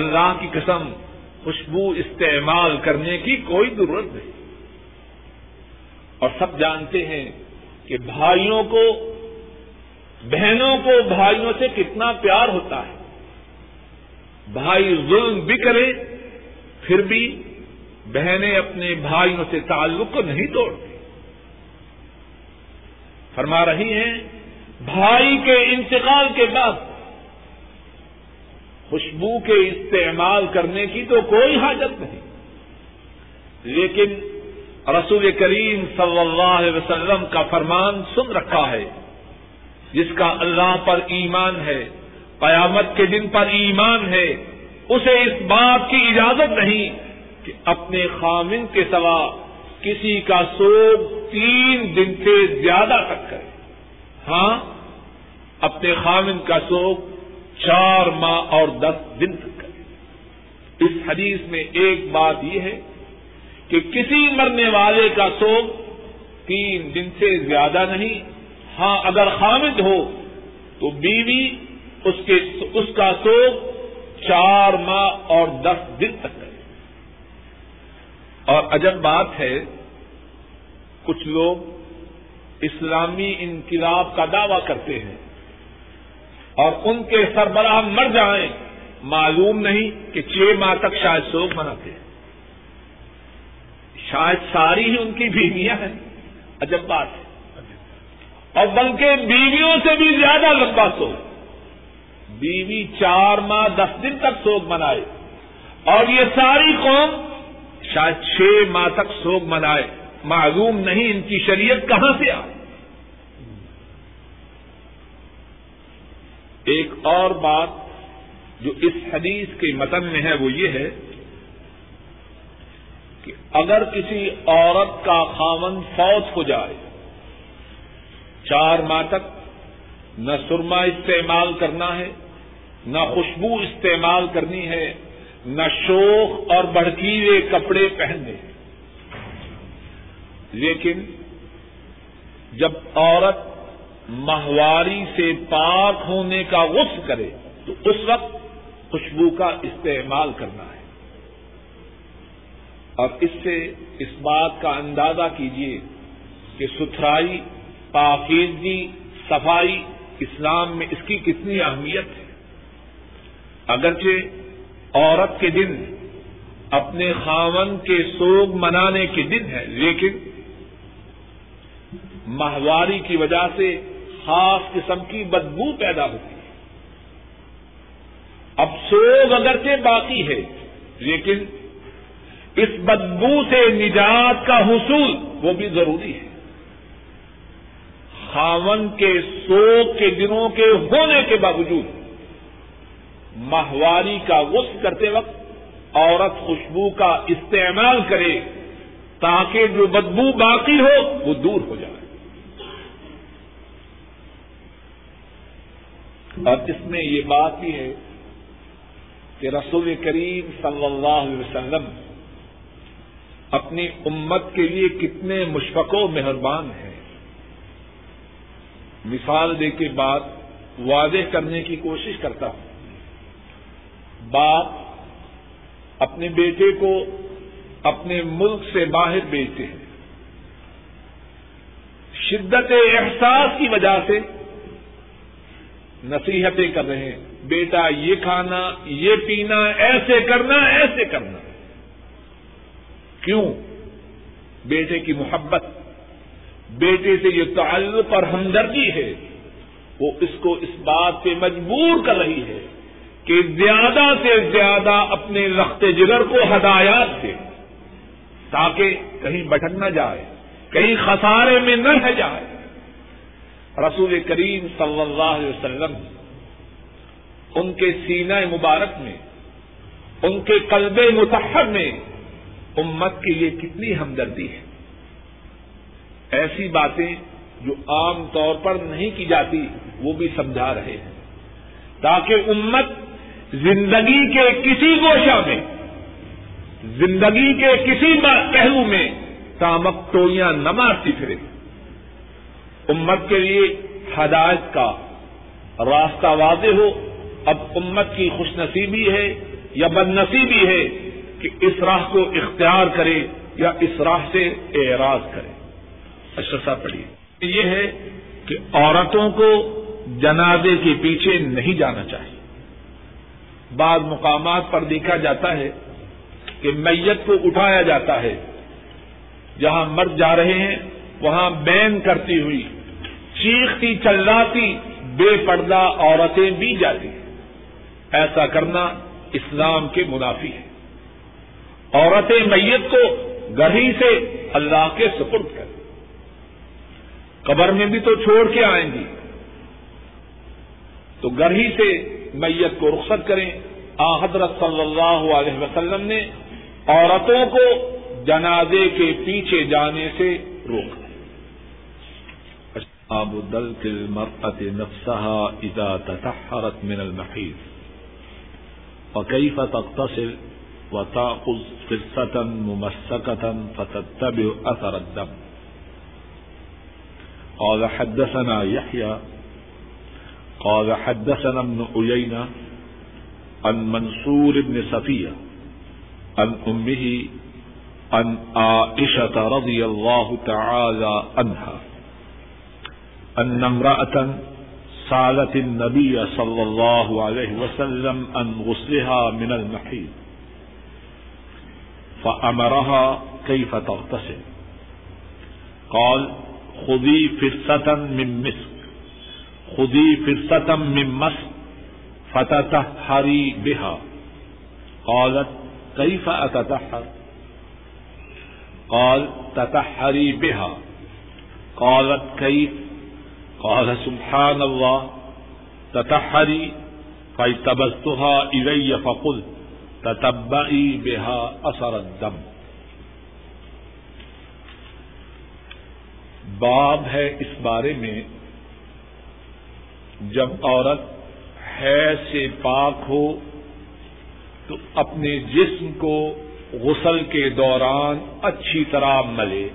اللہ کی قسم خوشبو استعمال کرنے کی کوئی ضرورت نہیں۔ اور سب جانتے ہیں کہ بھائیوں کو، بہنوں کو بھائیوں سے کتنا پیار ہوتا ہے۔ بھائی ظلم بھی کرے، پھر بھی بہنیں اپنے بھائیوں سے تعلق کو نہیں توڑتی فرما رہی ہیں، بھائی کے انتقال کے بعد خوشبو کے استعمال کرنے کی تو کوئی حاجت نہیں۔ لیکن رسول کریم صلی اللہ علیہ وسلم کا فرمان سن رکھا ہے، جس کا اللہ پر ایمان ہے، قیامت کے دن پر ایمان ہے۔ اسے اس بات کی اجازت نہیں کہ اپنے خامن کے سوا کسی کا سوگ تین دن سے زیادہ تک کرے۔ ہاں اپنے خامن کا سوگ چار ماہ اور دس دن تک۔ کرے اس حدیث میں ایک بات یہ ہے کہ کسی مرنے والے کا سوگ تین دن سے زیادہ نہیں۔ ہاں اگر خامد ہو تو بیوی اس کے، اس کا سوگ چار ماہ اور دس دن تک کرے اور عجب بات ہے، کچھ لوگ اسلامی انقلاب کا دعوی کرتے ہیں۔ اور ان کے سربراہ مر جائیں، معلوم نہیں کہ چھ ماہ تک شاید سوگ مناتے ہیں۔ شاید ساری ہی ان کی بیویاں ہیں۔ عجب بات ہے۔ اور بلکہ بیویوں سے بھی زیادہ لمبا سوگ۔ بیوی چار ماہ دس دن تک سوگ منائے۔ اور یہ ساری قوم شاید چھ ماہ تک سوگ منائے۔ معلوم نہیں ان کی شریعت کہاں سے آ ایک اور بات جو اس حدیث کے متن میں ہے وہ یہ ہے کہ اگر کسی عورت کا خامن فوت ہو جائے، چار ماہ تک نہ سرما استعمال کرنا ہے، نہ خوشبو استعمال کرنی ہے، نہ شوق اور بڑکیلے کپڑے پہننے لیکن جب عورت ماہواری سے پاک ہونے کا غص کرے، تو اس وقت خوشبو کا استعمال کرنا ہے۔ اور اس سے اس بات کا اندازہ کیجیے کہ ستھرائی، پاکیزگی، صفائی اسلام میں اس کی کتنی اہمیت ہے۔ اگرچہ عورت کے دن اپنے خاون کے سوگ منانے کے دن ہے، لیکن ماہواری کی وجہ سے خاص قسم کی بدبو پیدا ہوتی ہے۔ اب سوگ اگرچہ باقی ہے، لیکن اس بدبو سے نجات کا حصول وہ بھی ضروری ہے۔ خاون کے سوگ کے دنوں کے ہونے کے باوجود ماہواری کا غسل کرتے وقت عورت خوشبو کا استعمال کرے تاکہ جو بدبو باقی ہو وہ دور ہو جائے۔ اور اس میں یہ بات بھی ہے کہ رسول کریم صلی اللہ علیہ وسلم اپنی امت کے لیے کتنے مشفق و مہربان ہیں۔ مثال دے کے بعد واضح کرنے کی کوشش کرتا ہوں۔ باپ اپنے بیٹے کو اپنے ملک سے باہر بیچتے ہیں۔ شدت احساس کی وجہ سے نصیحتیں کر رہے ہیں۔ بیٹا، یہ کھانا، یہ پینا، ایسے کرنا ایسے کرنا۔ کیوں؟ بیٹے کی محبت۔ بیٹے سے یہ تعلق اور ہمدردی ہے۔ وہ اس کو اس بات پہ مجبور کر رہی ہے کہ زیادہ سے زیادہ اپنے رخت جگر کو ہدایات دے۔ تاکہ کہیں بٹک نہ جائے، کہیں خسارے میں نہ رہ جائے۔ رسول کریم صلی اللہ علیہ وسلم، ان کے سینہ مبارک میں، ان کے قلب متحر میں امت کے لیے کتنی ہمدردی ہے۔ ایسی باتیں جو عام طور پر نہیں کی جاتی، وہ بھی سمجھا رہے ہیں۔ تاکہ امت زندگی کے کسی گوشہ میں، زندگی کے کسی پہلو میں، تامک ٹوئیاں نہ مارتی پھرے امت کے لیے ہدایت کا راستہ واضح ہو۔ اب امت کی خوش نصیبی ہے یا بد نصیبی ہے کہ اس راہ کو اختیار کرے یا اس راہ سے اعراض کرے۔ اشرسا پڑھیے۔ یہ ہے کہ عورتوں کو جنازے کے پیچھے نہیں جانا چاہیے۔ بعض مقامات پر دیکھا جاتا ہے کہ میت کو اٹھایا جاتا ہے۔ جہاں مرد جا رہے ہیں، وہاں بین کرتی ہوئی چیختی، چلاتی، بے پردہ عورتیں بھی جاتی ہیں۔ ایسا کرنا اسلام کے منافی ہے۔ عورتیں میت کو گڑھی سے اللہ کے سپرد کریں۔ قبر میں بھی تو چھوڑ کے آئیں گی۔ تو گڑھی سے میت کو رخصت کریں۔ آ حضرت صلی اللہ علیہ وسلم نے عورتوں کو جنازے کے پیچھے جانے سے روکا۔ آب دل تل مرت نفسها اذا تطهرت من المحيط. وكيف تغتسل وتأخذ فرصة ممسكة فتتبع أثر الدم؟ قال حدثنا يحيى، قال حدثنا ابن عيينة عن منصور بن صفية عن أمه عن عائشة رضي الله تعالى عنها. أن امرأة سالت النبي صلى الله عليه وسلم عن غسلها من المحيط. فأمرها كيف تغتسل. قال، خذي فرصة من مسك. خذي فرصة من مسك فتتحري بها. قالت، كيف أتتحر؟ قال، تتحري بها. قالت، كيف؟ قال سبحان الله تتحري فاجتبستها إلي فقلت تتبعي بها أثر الدم. باب ہے اس بارے میں، جب عورت ہے سے پاک ہو، تو اپنے جسم کو غسل کے دوران اچھی طرح ملے۔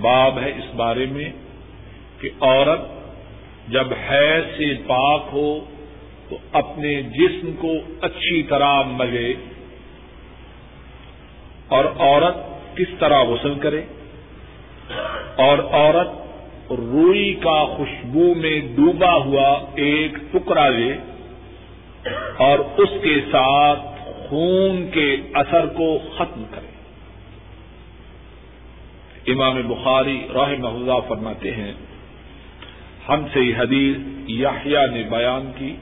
باب ہے اس بارے میں کہ عورت جب ہے سے پاک ہو تو اپنے جسم کو اچھی طرح ملے اور عورت کس طرح غسل کرے اور عورت روئی کا خوشبو میں ڈوبا ہوا ایک ٹکڑا لے اور اس کے ساتھ خون کے اثر کو ختم کرے۔ امام بخاری راہ محلہ فرماتے ہیں ہم سے یہ حدیث یاہیا نے بیان کی۔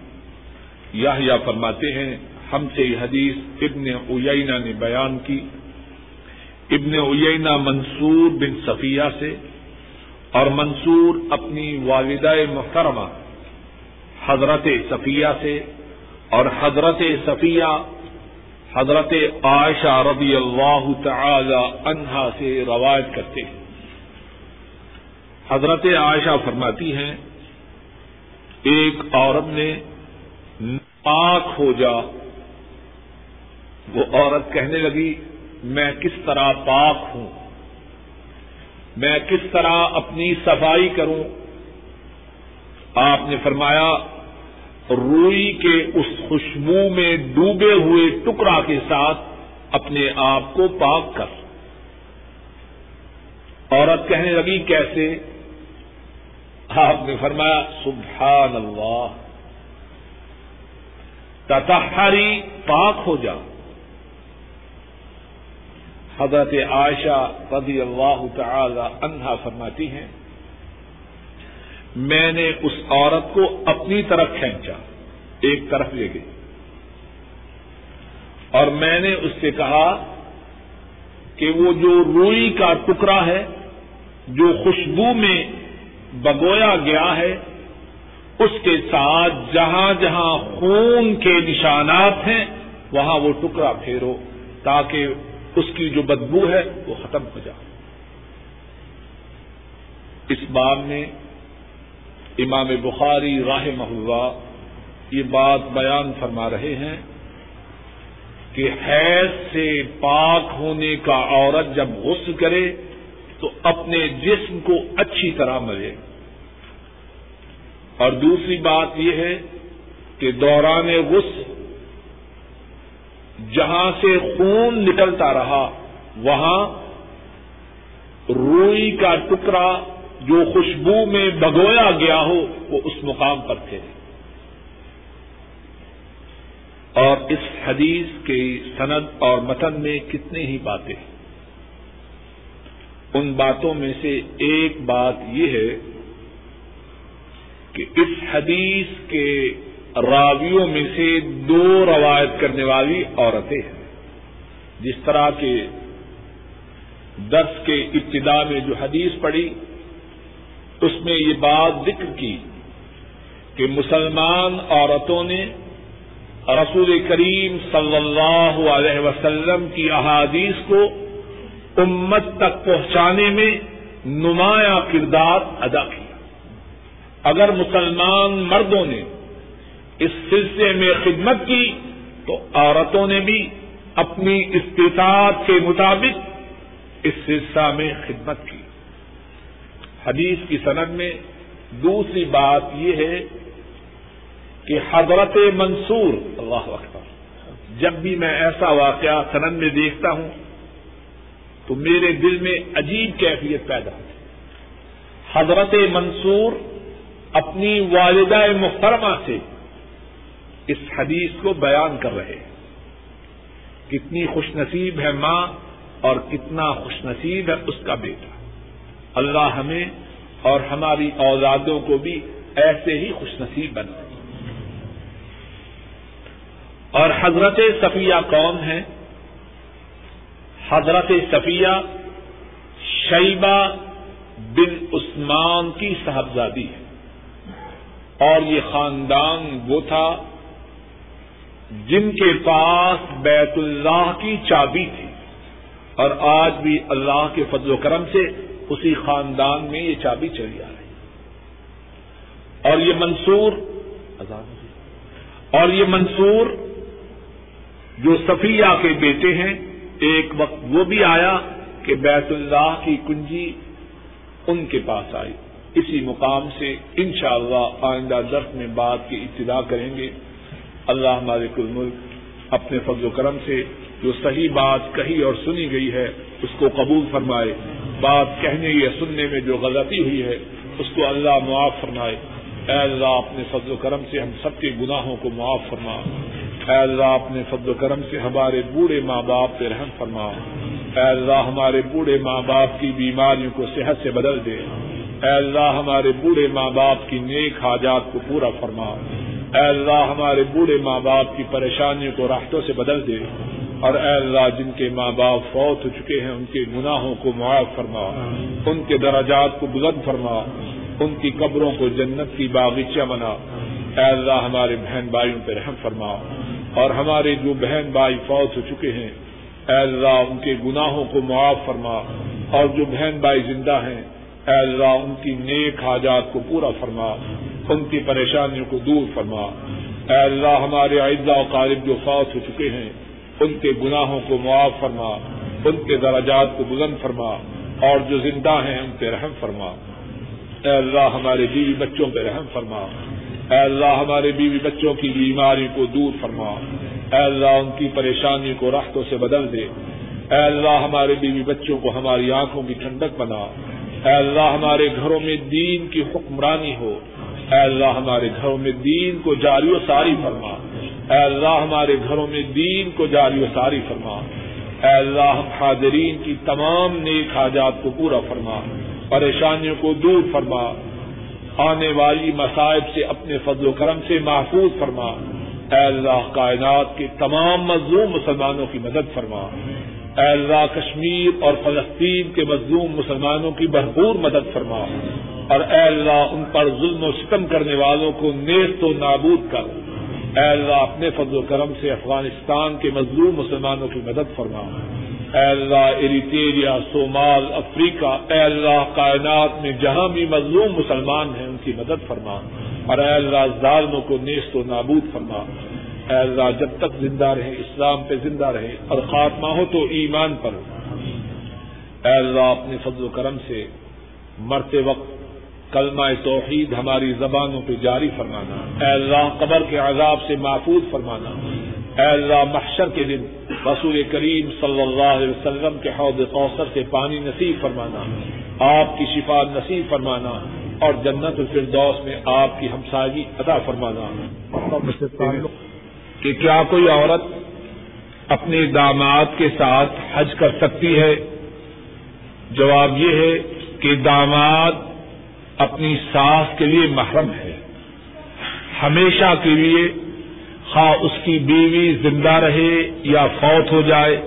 یاہیا فرماتے ہیں، ہم سے یہ حدیث ابن اینا نے بیان کی۔ ابن اینا منصور بن صفیہ سے اور منصور اپنی والدہ محترمہ حضرت صفیہ سے اور حضرت صفیہ حضرت عائشہ رضی اللہ تعالی عنہا سے روایت کرتے ہیں۔ حضرت عائشہ فرماتی ہیں، ایک عورت نے پاک ہو جا۔ وہ عورت کہنے لگی، میں کس طرح پاک ہوں؟ میں کس طرح اپنی صفائی کروں؟ آپ نے فرمایا، روئی کے اس خوشبو میں ڈوبے ہوئے ٹکڑا کے ساتھ اپنے آپ کو پاک کر۔ عورت کہنے لگی، کیسے؟ آپ نے فرمایا سبحان اللہ تتحری پاک ہو جا حضرت عائشہ رضی اللہ تعالی عنہا فرماتی ہیں، میں نے اس عورت کو اپنی طرف کھینچا، ایک طرف لے گئی۔ اور میں نے اس سے کہا کہ وہ جو روئی کا ٹکڑا ہے، جو خوشبو میں بگویا گیا ہے، اس کے ساتھ جہاں جہاں خون کے نشانات ہیں، وہاں وہ ٹکڑا پھیرو، تاکہ اس کی جو بدبو ہے، وہ ختم ہو جائے۔ اس بار میں امام بخاری راہ محلہ یہ بات بیان فرما رہے ہیں کہ حیض سے پاک ہونے کا عورت جب غسل کرے تو اپنے جسم کو اچھی طرح ملے۔ اور دوسری بات یہ ہے کہ دوران غسل جہاں سے خون نکلتا رہا، وہاں روئی کا ٹکڑا جو خوشبو میں بگویا گیا ہو، وہ اس مقام پر تھے۔ اور اس حدیث کے سند اور متن میں کتنے ہی باتیں۔ ہیں ان باتوں میں سے ایک بات یہ ہے کہ اس حدیث کے راویوں میں سے دو روایت کرنے والی عورتیں ہیں۔ جس طرح کے درس کے ابتدا میں جو حدیث پڑی اس میں یہ بات ذکر کی کہ مسلمان عورتوں نے رسول کریم صلی اللہ علیہ وسلم کی احادیث کو امت تک پہنچانے میں نمایاں کردار ادا کیا۔ اگر مسلمان مردوں نے اس سلسلے میں خدمت کی، تو عورتوں نے بھی اپنی استطاعت کے مطابق اس سلسلہ میں خدمت کی۔ حدیث کی سند میں دوسری بات یہ ہے کہ حضرت منصور، اللہ اکبر، جب بھی میں ایسا واقعہ سنن میں دیکھتا ہوں تو میرے دل میں عجیب کیفیت پیدا ہوتی حضرت منصور اپنی والدہ محترمہ سے اس حدیث کو بیان کر رہے کتنی خوش نصیب ہے ماں اور کتنا خوش نصیب ہے اس کا بیٹا۔ اللہ ہمیں اور ہماری اوزادوں کو بھی ایسے ہی خوش نصیب بنائے۔ اور حضرت صفیہ کون ہے حضرت صفیہ شیبہ بن عثمان کی صاحبزادی ہے۔ اور یہ خاندان وہ تھا جن کے پاس بیت اللہ کی چابی تھی۔ اور آج بھی اللہ کے فضل و کرم سے اسی خاندان میں یہ چابی چلی آ رہی اور یہ منصور اور یہ منصور جو صفیہ کے بیٹے ہیں ایک وقت وہ بھی آیا کہ بیت اللہ کی کنجی ان کے پاس آئی۔ اسی مقام سے انشاءاللہ اللہ آئندہ درخت میں بات کی ابتدا کریں گے۔ اللہ ہمارے کل ملک اپنے فضل و کرم سے جو صحیح بات کہی اور سنی گئی ہے، اس کو قبول فرمائے۔ بات کہنے یا سننے میں جو غلطی ہوئی ہے، اس کو اللہ معاف فرمائے۔ اے اللہ، اپنے فضل و کرم سے ہم سب کے گناہوں کو معاف فرما۔ اے اللہ اپنے فضل و کرم سے ہمارے بوڑھے ماں باپ پہ رحم فرما۔ اے اللہ ہمارے بوڑھے ماں باپ کی بیماریوں کو صحت سے بدل دے۔ اے اللہ ہمارے بوڑھے ماں باپ کی نیک حاجات کو پورا فرما۔ اے اللہ ہمارے بوڑھے ماں باپ کی پریشانیوں کو راحتوں سے بدل دے۔ اور اے اللہ جن کے ماں باپ فوت ہو چکے ہیں، ان کے گناہوں کو معاف فرما۔ ان کے دراجات کو بلند فرما۔ ان کی قبروں کو جنت کی باغیچہ بنا۔ اے اللہ ہمارے بہن بھائیوں پہ رحم فرما۔ اور ہمارے جو بہن بھائی فوت ہو چکے ہیں، اے اللہ ان کے گناہوں کو معاف فرما۔ اور جو بہن بھائی زندہ ہیں، اے اللہ ان کی نیک حاجات کو پورا فرما۔ ان کی پریشانیوں کو دور فرما۔ اے اللہ ہمارے اعزا و قالب جو فوت ہو چکے ہیں، ان کے گناہوں کو معاف فرما۔ ان کے دراجات کو بلند فرما۔ اور جو زندہ ہیں، ان پہ رحم فرما۔ اے اللہ ہمارے بیوی بچوں پہ رحم فرما۔ اے اللہ ہمارے بیوی بچوں کی بیماری کو دور فرما۔ اے اللہ ان کی پریشانی کو راحتوں سے بدل دے۔ اے اللہ ہمارے بیوی بچوں کو ہماری آنکھوں کی ٹھنڈک بنا۔ اے اللہ ہمارے گھروں میں دین کی حکمرانی ہو۔ اے اللہ ہمارے گھروں میں دین کو جاری و ساری فرما۔ اے اللہ ہمارے گھروں میں دین کو جاری و ساری فرما۔ اے اللہ حاضرین کی تمام نیک حاجات کو پورا فرما۔ پریشانیوں کو دور فرما۔ آنے والی مصائب سے اپنے فضل و کرم سے محفوظ فرما۔ اے اللہ کائنات کے تمام مظلوم مسلمانوں کی مدد فرما۔ اے اللہ کشمیر اور فلسطین کے مظلوم مسلمانوں کی بھرپور مدد فرما۔ اور اے اللہ ان پر ظلم و ستم کرنے والوں کو نیست و نابود کر۔ اے اللہ اپنے فضل و کرم سے افغانستان کے مظلوم مسلمانوں کی مدد فرما۔ اے اللہ، ایریٹیریا، صومال، افریقہ، اے اللہ، کائنات میں جہاں بھی مظلوم مسلمان ہیں، ان کی مدد فرما اور اے اللہ، ظالموں کو نیست و نابود فرما۔ اے اللہ، جب تک زندہ رہے اسلام پہ زندہ رہے اور خاتمہ ہو تو ایمان پر۔ اے اللہ، اپنے فضل و کرم سے مرتے وقت کلمہ توحید ہماری زبانوں پہ جاری فرمانا۔ اے اللہ، قبر کے عذاب سے محفوظ فرمانا۔ اے اللہ محشر کے دن، رسول کریم صلی اللہ علیہ وسلم کے حوض کوثر سے پانی نصیب فرمانا، آپ کی شفا نصیب فرمانا اور جنت الفردوس میں آپ کی ہمساگی ادا فرمانا۔ کہ کیا کوئی عورت اپنے داماد کے ساتھ حج کر سکتی ہے؟ جواب یہ ہے کہ داماد اپنی ساس کے لیے محرم ہے۔ ہمیشہ کے لیے خواہ اس کی بیوی زندہ رہے یا فوت ہو جائے،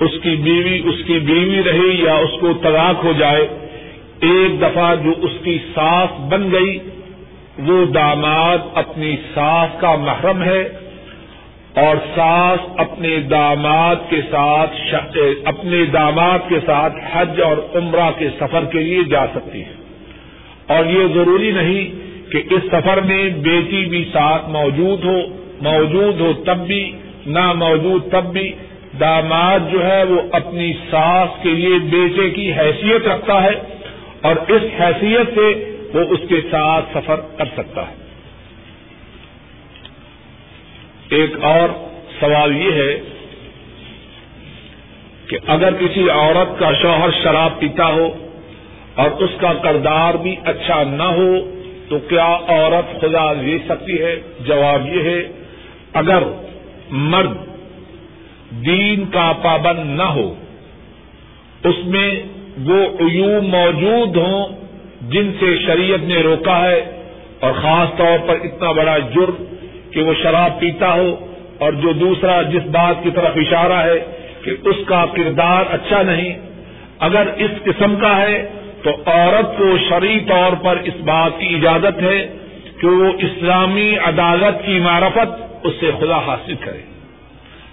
اس کی بیوی اس کی بیوی رہے یا اس کو طلاق ہو جائے، ایک دفعہ جو اس کی ساس بن گئی، وہ داماد اپنی ساس کا محرم ہے اور ساس اپنے داماد کے ساتھ اپنے داماد کے ساتھ حج اور عمرہ کے سفر کے لیے جا سکتی ہے۔ اور یہ ضروری نہیں کہ اس سفر میں بیٹی بھی ساتھ موجود ہو موجود ہو تب بھی، نہ موجود تب بھی، داماد جو ہے وہ اپنی ساس کے لیے بیٹے کی حیثیت رکھتا ہے اور اس حیثیت سے وہ اس کے ساتھ سفر کر سکتا ہے۔ ایک اور سوال یہ ہے کہ اگر کسی عورت کا شوہر شراب پیتا ہو اور اس کا کردار بھی اچھا نہ ہو تو کیا عورت خدا لے سکتی ہے؟ جواب یہ ہے اگر مرد دین کا پابند نہ ہو، اس میں وہ عیوب موجود ہوں جن سے شریعت نے روکا ہے، اور خاص طور پر اتنا بڑا جرم کہ وہ شراب پیتا ہو، اور جو دوسرا جس بات کی طرف اشارہ ہے کہ اس کا کردار اچھا نہیں، اگر اس قسم کا ہے تو عورت کو شرعی طور پر اس بات کی اجازت ہے کہ وہ اسلامی عدالت کی معرفت اس سے خدا حاصل کرے۔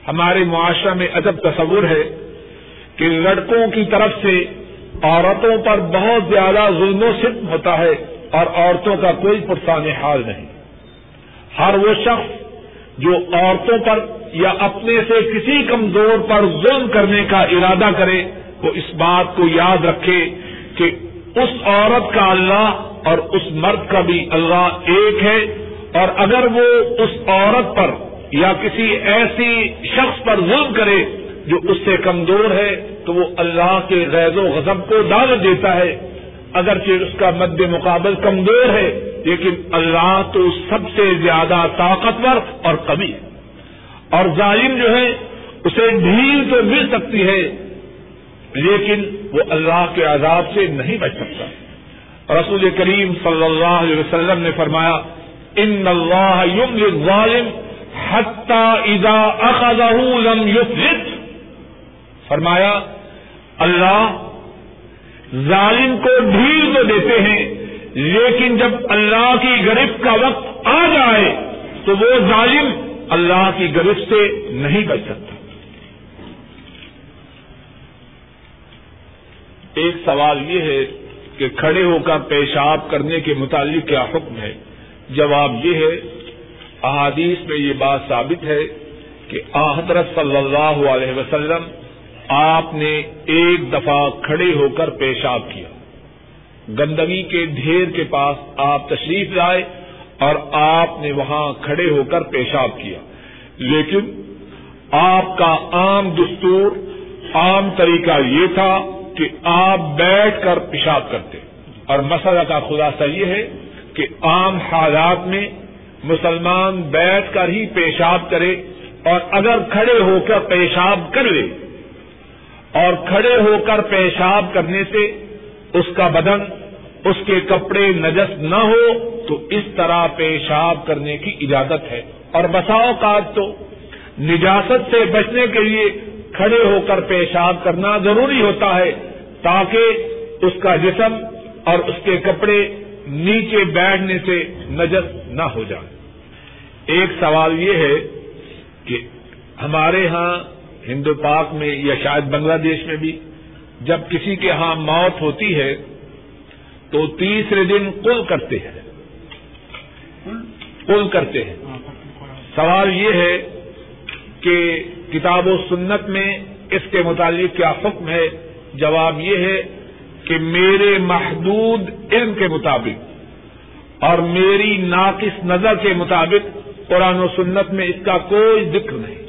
ہمارے معاشرہ میں ادب تصور ہے کہ لڑکوں کی طرف سے عورتوں پر بہت زیادہ ظلم و ستم ہوتا ہے اور عورتوں کا کوئی پرسان حال نہیں۔ ہر وہ شخص جو عورتوں پر یا اپنے سے کسی کمزور پر ظلم کرنے کا ارادہ کرے، وہ اس بات کو یاد رکھے کہ اس عورت کا اللہ اور اس مرد کا بھی اللہ ایک ہے۔ اور اگر وہ اس عورت پر یا کسی ایسی شخص پر ظلم کرے جو اس سے کمزور ہے، تو وہ اللہ کے غیر و غضب کو دعوت دیتا ہے۔ اگرچہ اس کا مد مقابل کمزور ہے، لیکن اللہ تو سب سے زیادہ طاقتور اور کبھی ہے۔ اور ظالم جو ہے، اسے ڈھیل تو مل سکتی ہے، لیکن وہ اللہ کے عذاب سے نہیں بچ سکتا۔ رسول کریم صلی اللہ علیہ وسلم نے فرمایا ان اللہ یم ظالم حتہ اذا اخذہ لم یفلت فرمایا، اللہ ظالم کو ڈھیل تو دیتے ہیں، لیکن جب اللہ کی گرفت کا وقت آ جائے، تو وہ ظالم اللہ کی گرفت سے نہیں بچ سکتا۔ ایک سوال یہ ہے کہ کھڑے ہو کر پیشاب کرنے کے متعلق کیا حکم ہے؟ جواب یہ ہے، احادیث میں یہ بات ثابت ہے کہ حضرت صلی اللہ علیہ وسلم آپ نے ایک دفعہ کھڑے ہو کر پیشاب کیا۔ گندگی کے ڈھیر کے پاس آپ تشریف لائے اور آپ نے وہاں کھڑے ہو کر پیشاب کیا۔ لیکن آپ کا عام دستور، عام طریقہ یہ تھا کہ آپ بیٹھ کر پیشاب کرتے۔ اور مسئلہ کا خلاصہ یہ ہے کہ عام حالات میں مسلمان بیٹھ کر ہی پیشاب کرے اور اگر کھڑے ہو کر پیشاب کر لے اور کھڑے ہو کر پیشاب کرنے سے اس کا بدن، اس کے کپڑے نجس نہ ہو تو اس طرح پیشاب کرنے کی اجازت ہے۔ اور بساؤ کا تو، نجاست سے بچنے کے لیے کھڑے ہو کر پیشاب کرنا ضروری ہوتا ہے تاکہ اس کا جسم اور اس کے کپڑے نیچے بیٹھنے سے نجس نہ ہو جائے۔ ایک سوال یہ ہے کہ ہمارے ہاں ہندو پاک میں یا شاید بنگلہ دیش میں بھی جب کسی کے ہاں موت ہوتی ہے تو تیسرے دن کل کرتے ہیں۔ کل کرتے ہیں۔ سوال یہ ہے کہ کتاب و سنت میں اس کے متعلق کیا حکم ہے؟ جواب یہ ہے کہ میرے محدود علم کے مطابق اور میری ناقص نظر کے مطابق قرآن و سنت میں اس کا کوئی ذکر نہیں۔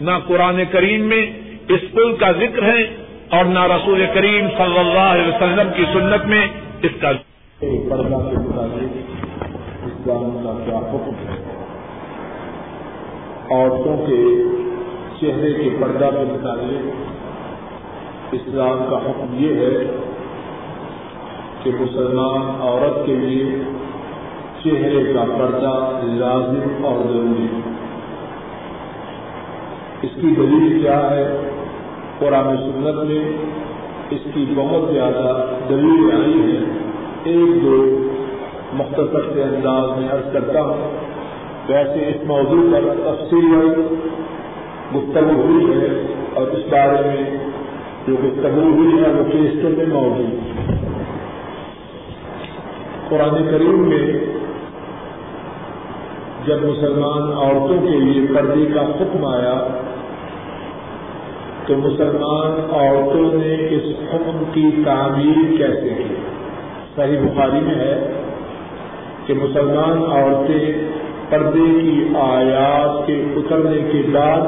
نہ قرآن کریم میں اس پل کا ذکر ہے اور نہ رسول کریم صلی اللہ علیہ وسلم کی سنت میں اس کا پردہ کے مطابق اسلام کا کیا حکم ہے عورتوں کے چہرے کے پردہ کے مطابق اسلام کا حکم یہ ہے کہ مسلمان عورت کے لیے چہرے کا پردہ لازم اور ضروری ہے۔ اس کی دلیل کیا ہے؟ قرآن سنت میں اس کی بہت زیادہ دلیل آئی ہے۔ ایک دو مختصر سے انداز میں عرض کرتا ہوں۔ ویسے اس موضوع پر تفصیل گفتگو ہوئی ہے اور اس بارے میں جو گفتگو ہوئی ہے وہ کیسٹوں میں موجود قرآن کریم میں جب مسلمان عورتوں کے لیے پردے کا حکم آیا، تو مسلمان عورتوں نے اس حکم کی تعمیر کیسے کی؟ صحیح بخاری میں ہے کہ مسلمان عورتیں پردے کی آیات کے اترنے کے بعد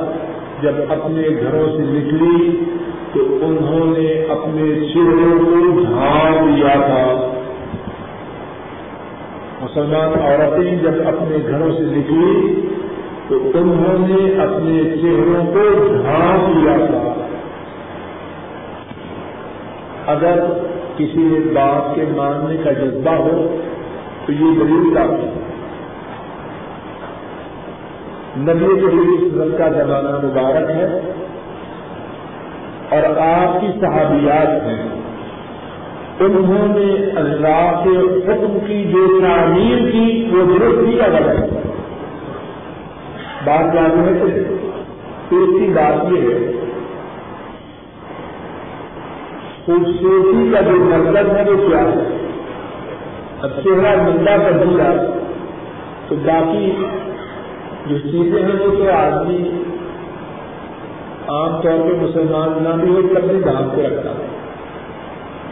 جب اپنے گھروں سے نکلی، تو انہوں نے اپنے چہروں کو ڈھانپ لیا تھا۔ مسلمان عورتیں جب اپنے گھروں سے نکلی تو انہوں نے اپنے چہروں کو ڈھانپ لیا تھا۔ اگر کسی بات کے ماننے کا جذبہ ہو تو یہ دلیل کافی ہے۔ نبی وسلم کا زمانہ مبارک ہے اور آپ کی صحابیات ہیں۔ انہوں نے اللہ کے حکم کی جو تعمیر کی، وہ درست ہی الگ ہے بات جانے ہے تیسری بات یہ ہے، خوبصورتی کا جو مطلب ہے، وہ کیا ہے؟ اب چہرہ مندہ کر دیا تو باقی جو چیزیں ہیں، وہ تو آدمی عام طور پہ مسلمان نہ بھی ہو اپنے دام کو رکھتا ہے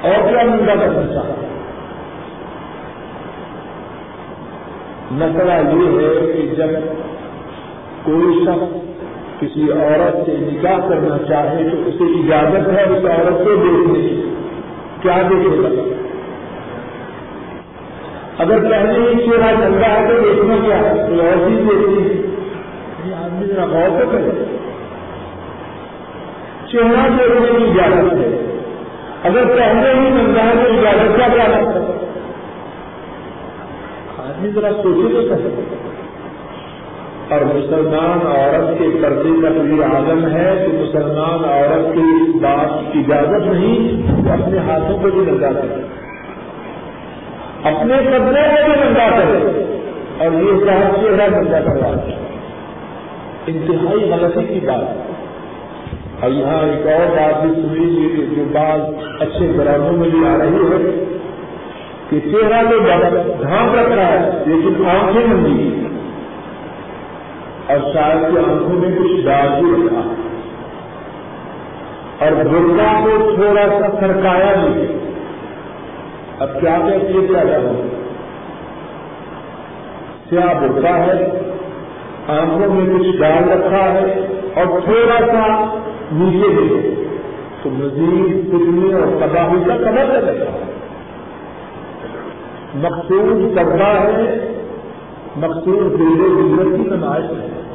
اور کیا منڈا کرنا چاہتا مسئلہ یہ ہے کہ جب کوئی شخص کسی عورت سے نکاح کرنا چاہے تو اسے اجازت ہے اس عورت کو دیکھنے کی۔ کیا دیکھے گا؟ اگر پہلے ہی چہرہ چل ہے تو دیکھنا کیا ہے؟ تو اور بھی دیکھنی ہے۔ آدمی ذرا غور تو کرے۔ چہرہ دیکھنے کی اجازت ہے۔ اگر پہلے ہی بنتا ہے تو اجازت کیا کیا آدمی ذرا سوچے تو کرے اور مسلمان عورت کے پردے کا تو یہ عالم ہے کہ مسلمان عورت کی بات کی اجازت نہیں، وہ اپنے ہاتھوں کو بھی لگا کرے۔ اپنے قدرے میں بھی ننگا کرے۔ اور یہ صاحب چہرہ ننگا کروا انتہائی غلطی کی بات۔ ہے اور یہاں ایک اور بات بھی سن لیجیے کہ جو بات اچھے گراموں میں بھی آ رہی ہے کہ چہرہ تو ڈھانپ رکھ رہا ہے، لیکن آنکھیں ننگی اور شاید کی آنکھوں میں کچھ ڈال بھی رکھا۔ اور برقع کو تھوڑا سا سرکایا بھی۔ اب کیا کہتے کیا جانا کیا برقع ہے؟ آنکھوں میں کچھ ڈال رکھا ہے اور تھوڑا سا نیچے بھی تو مزید کتنی اور تباہی کا قدر لگے گا مقصود کردہ ہے، مقصود دیر گزرت کی نمائش ہے۔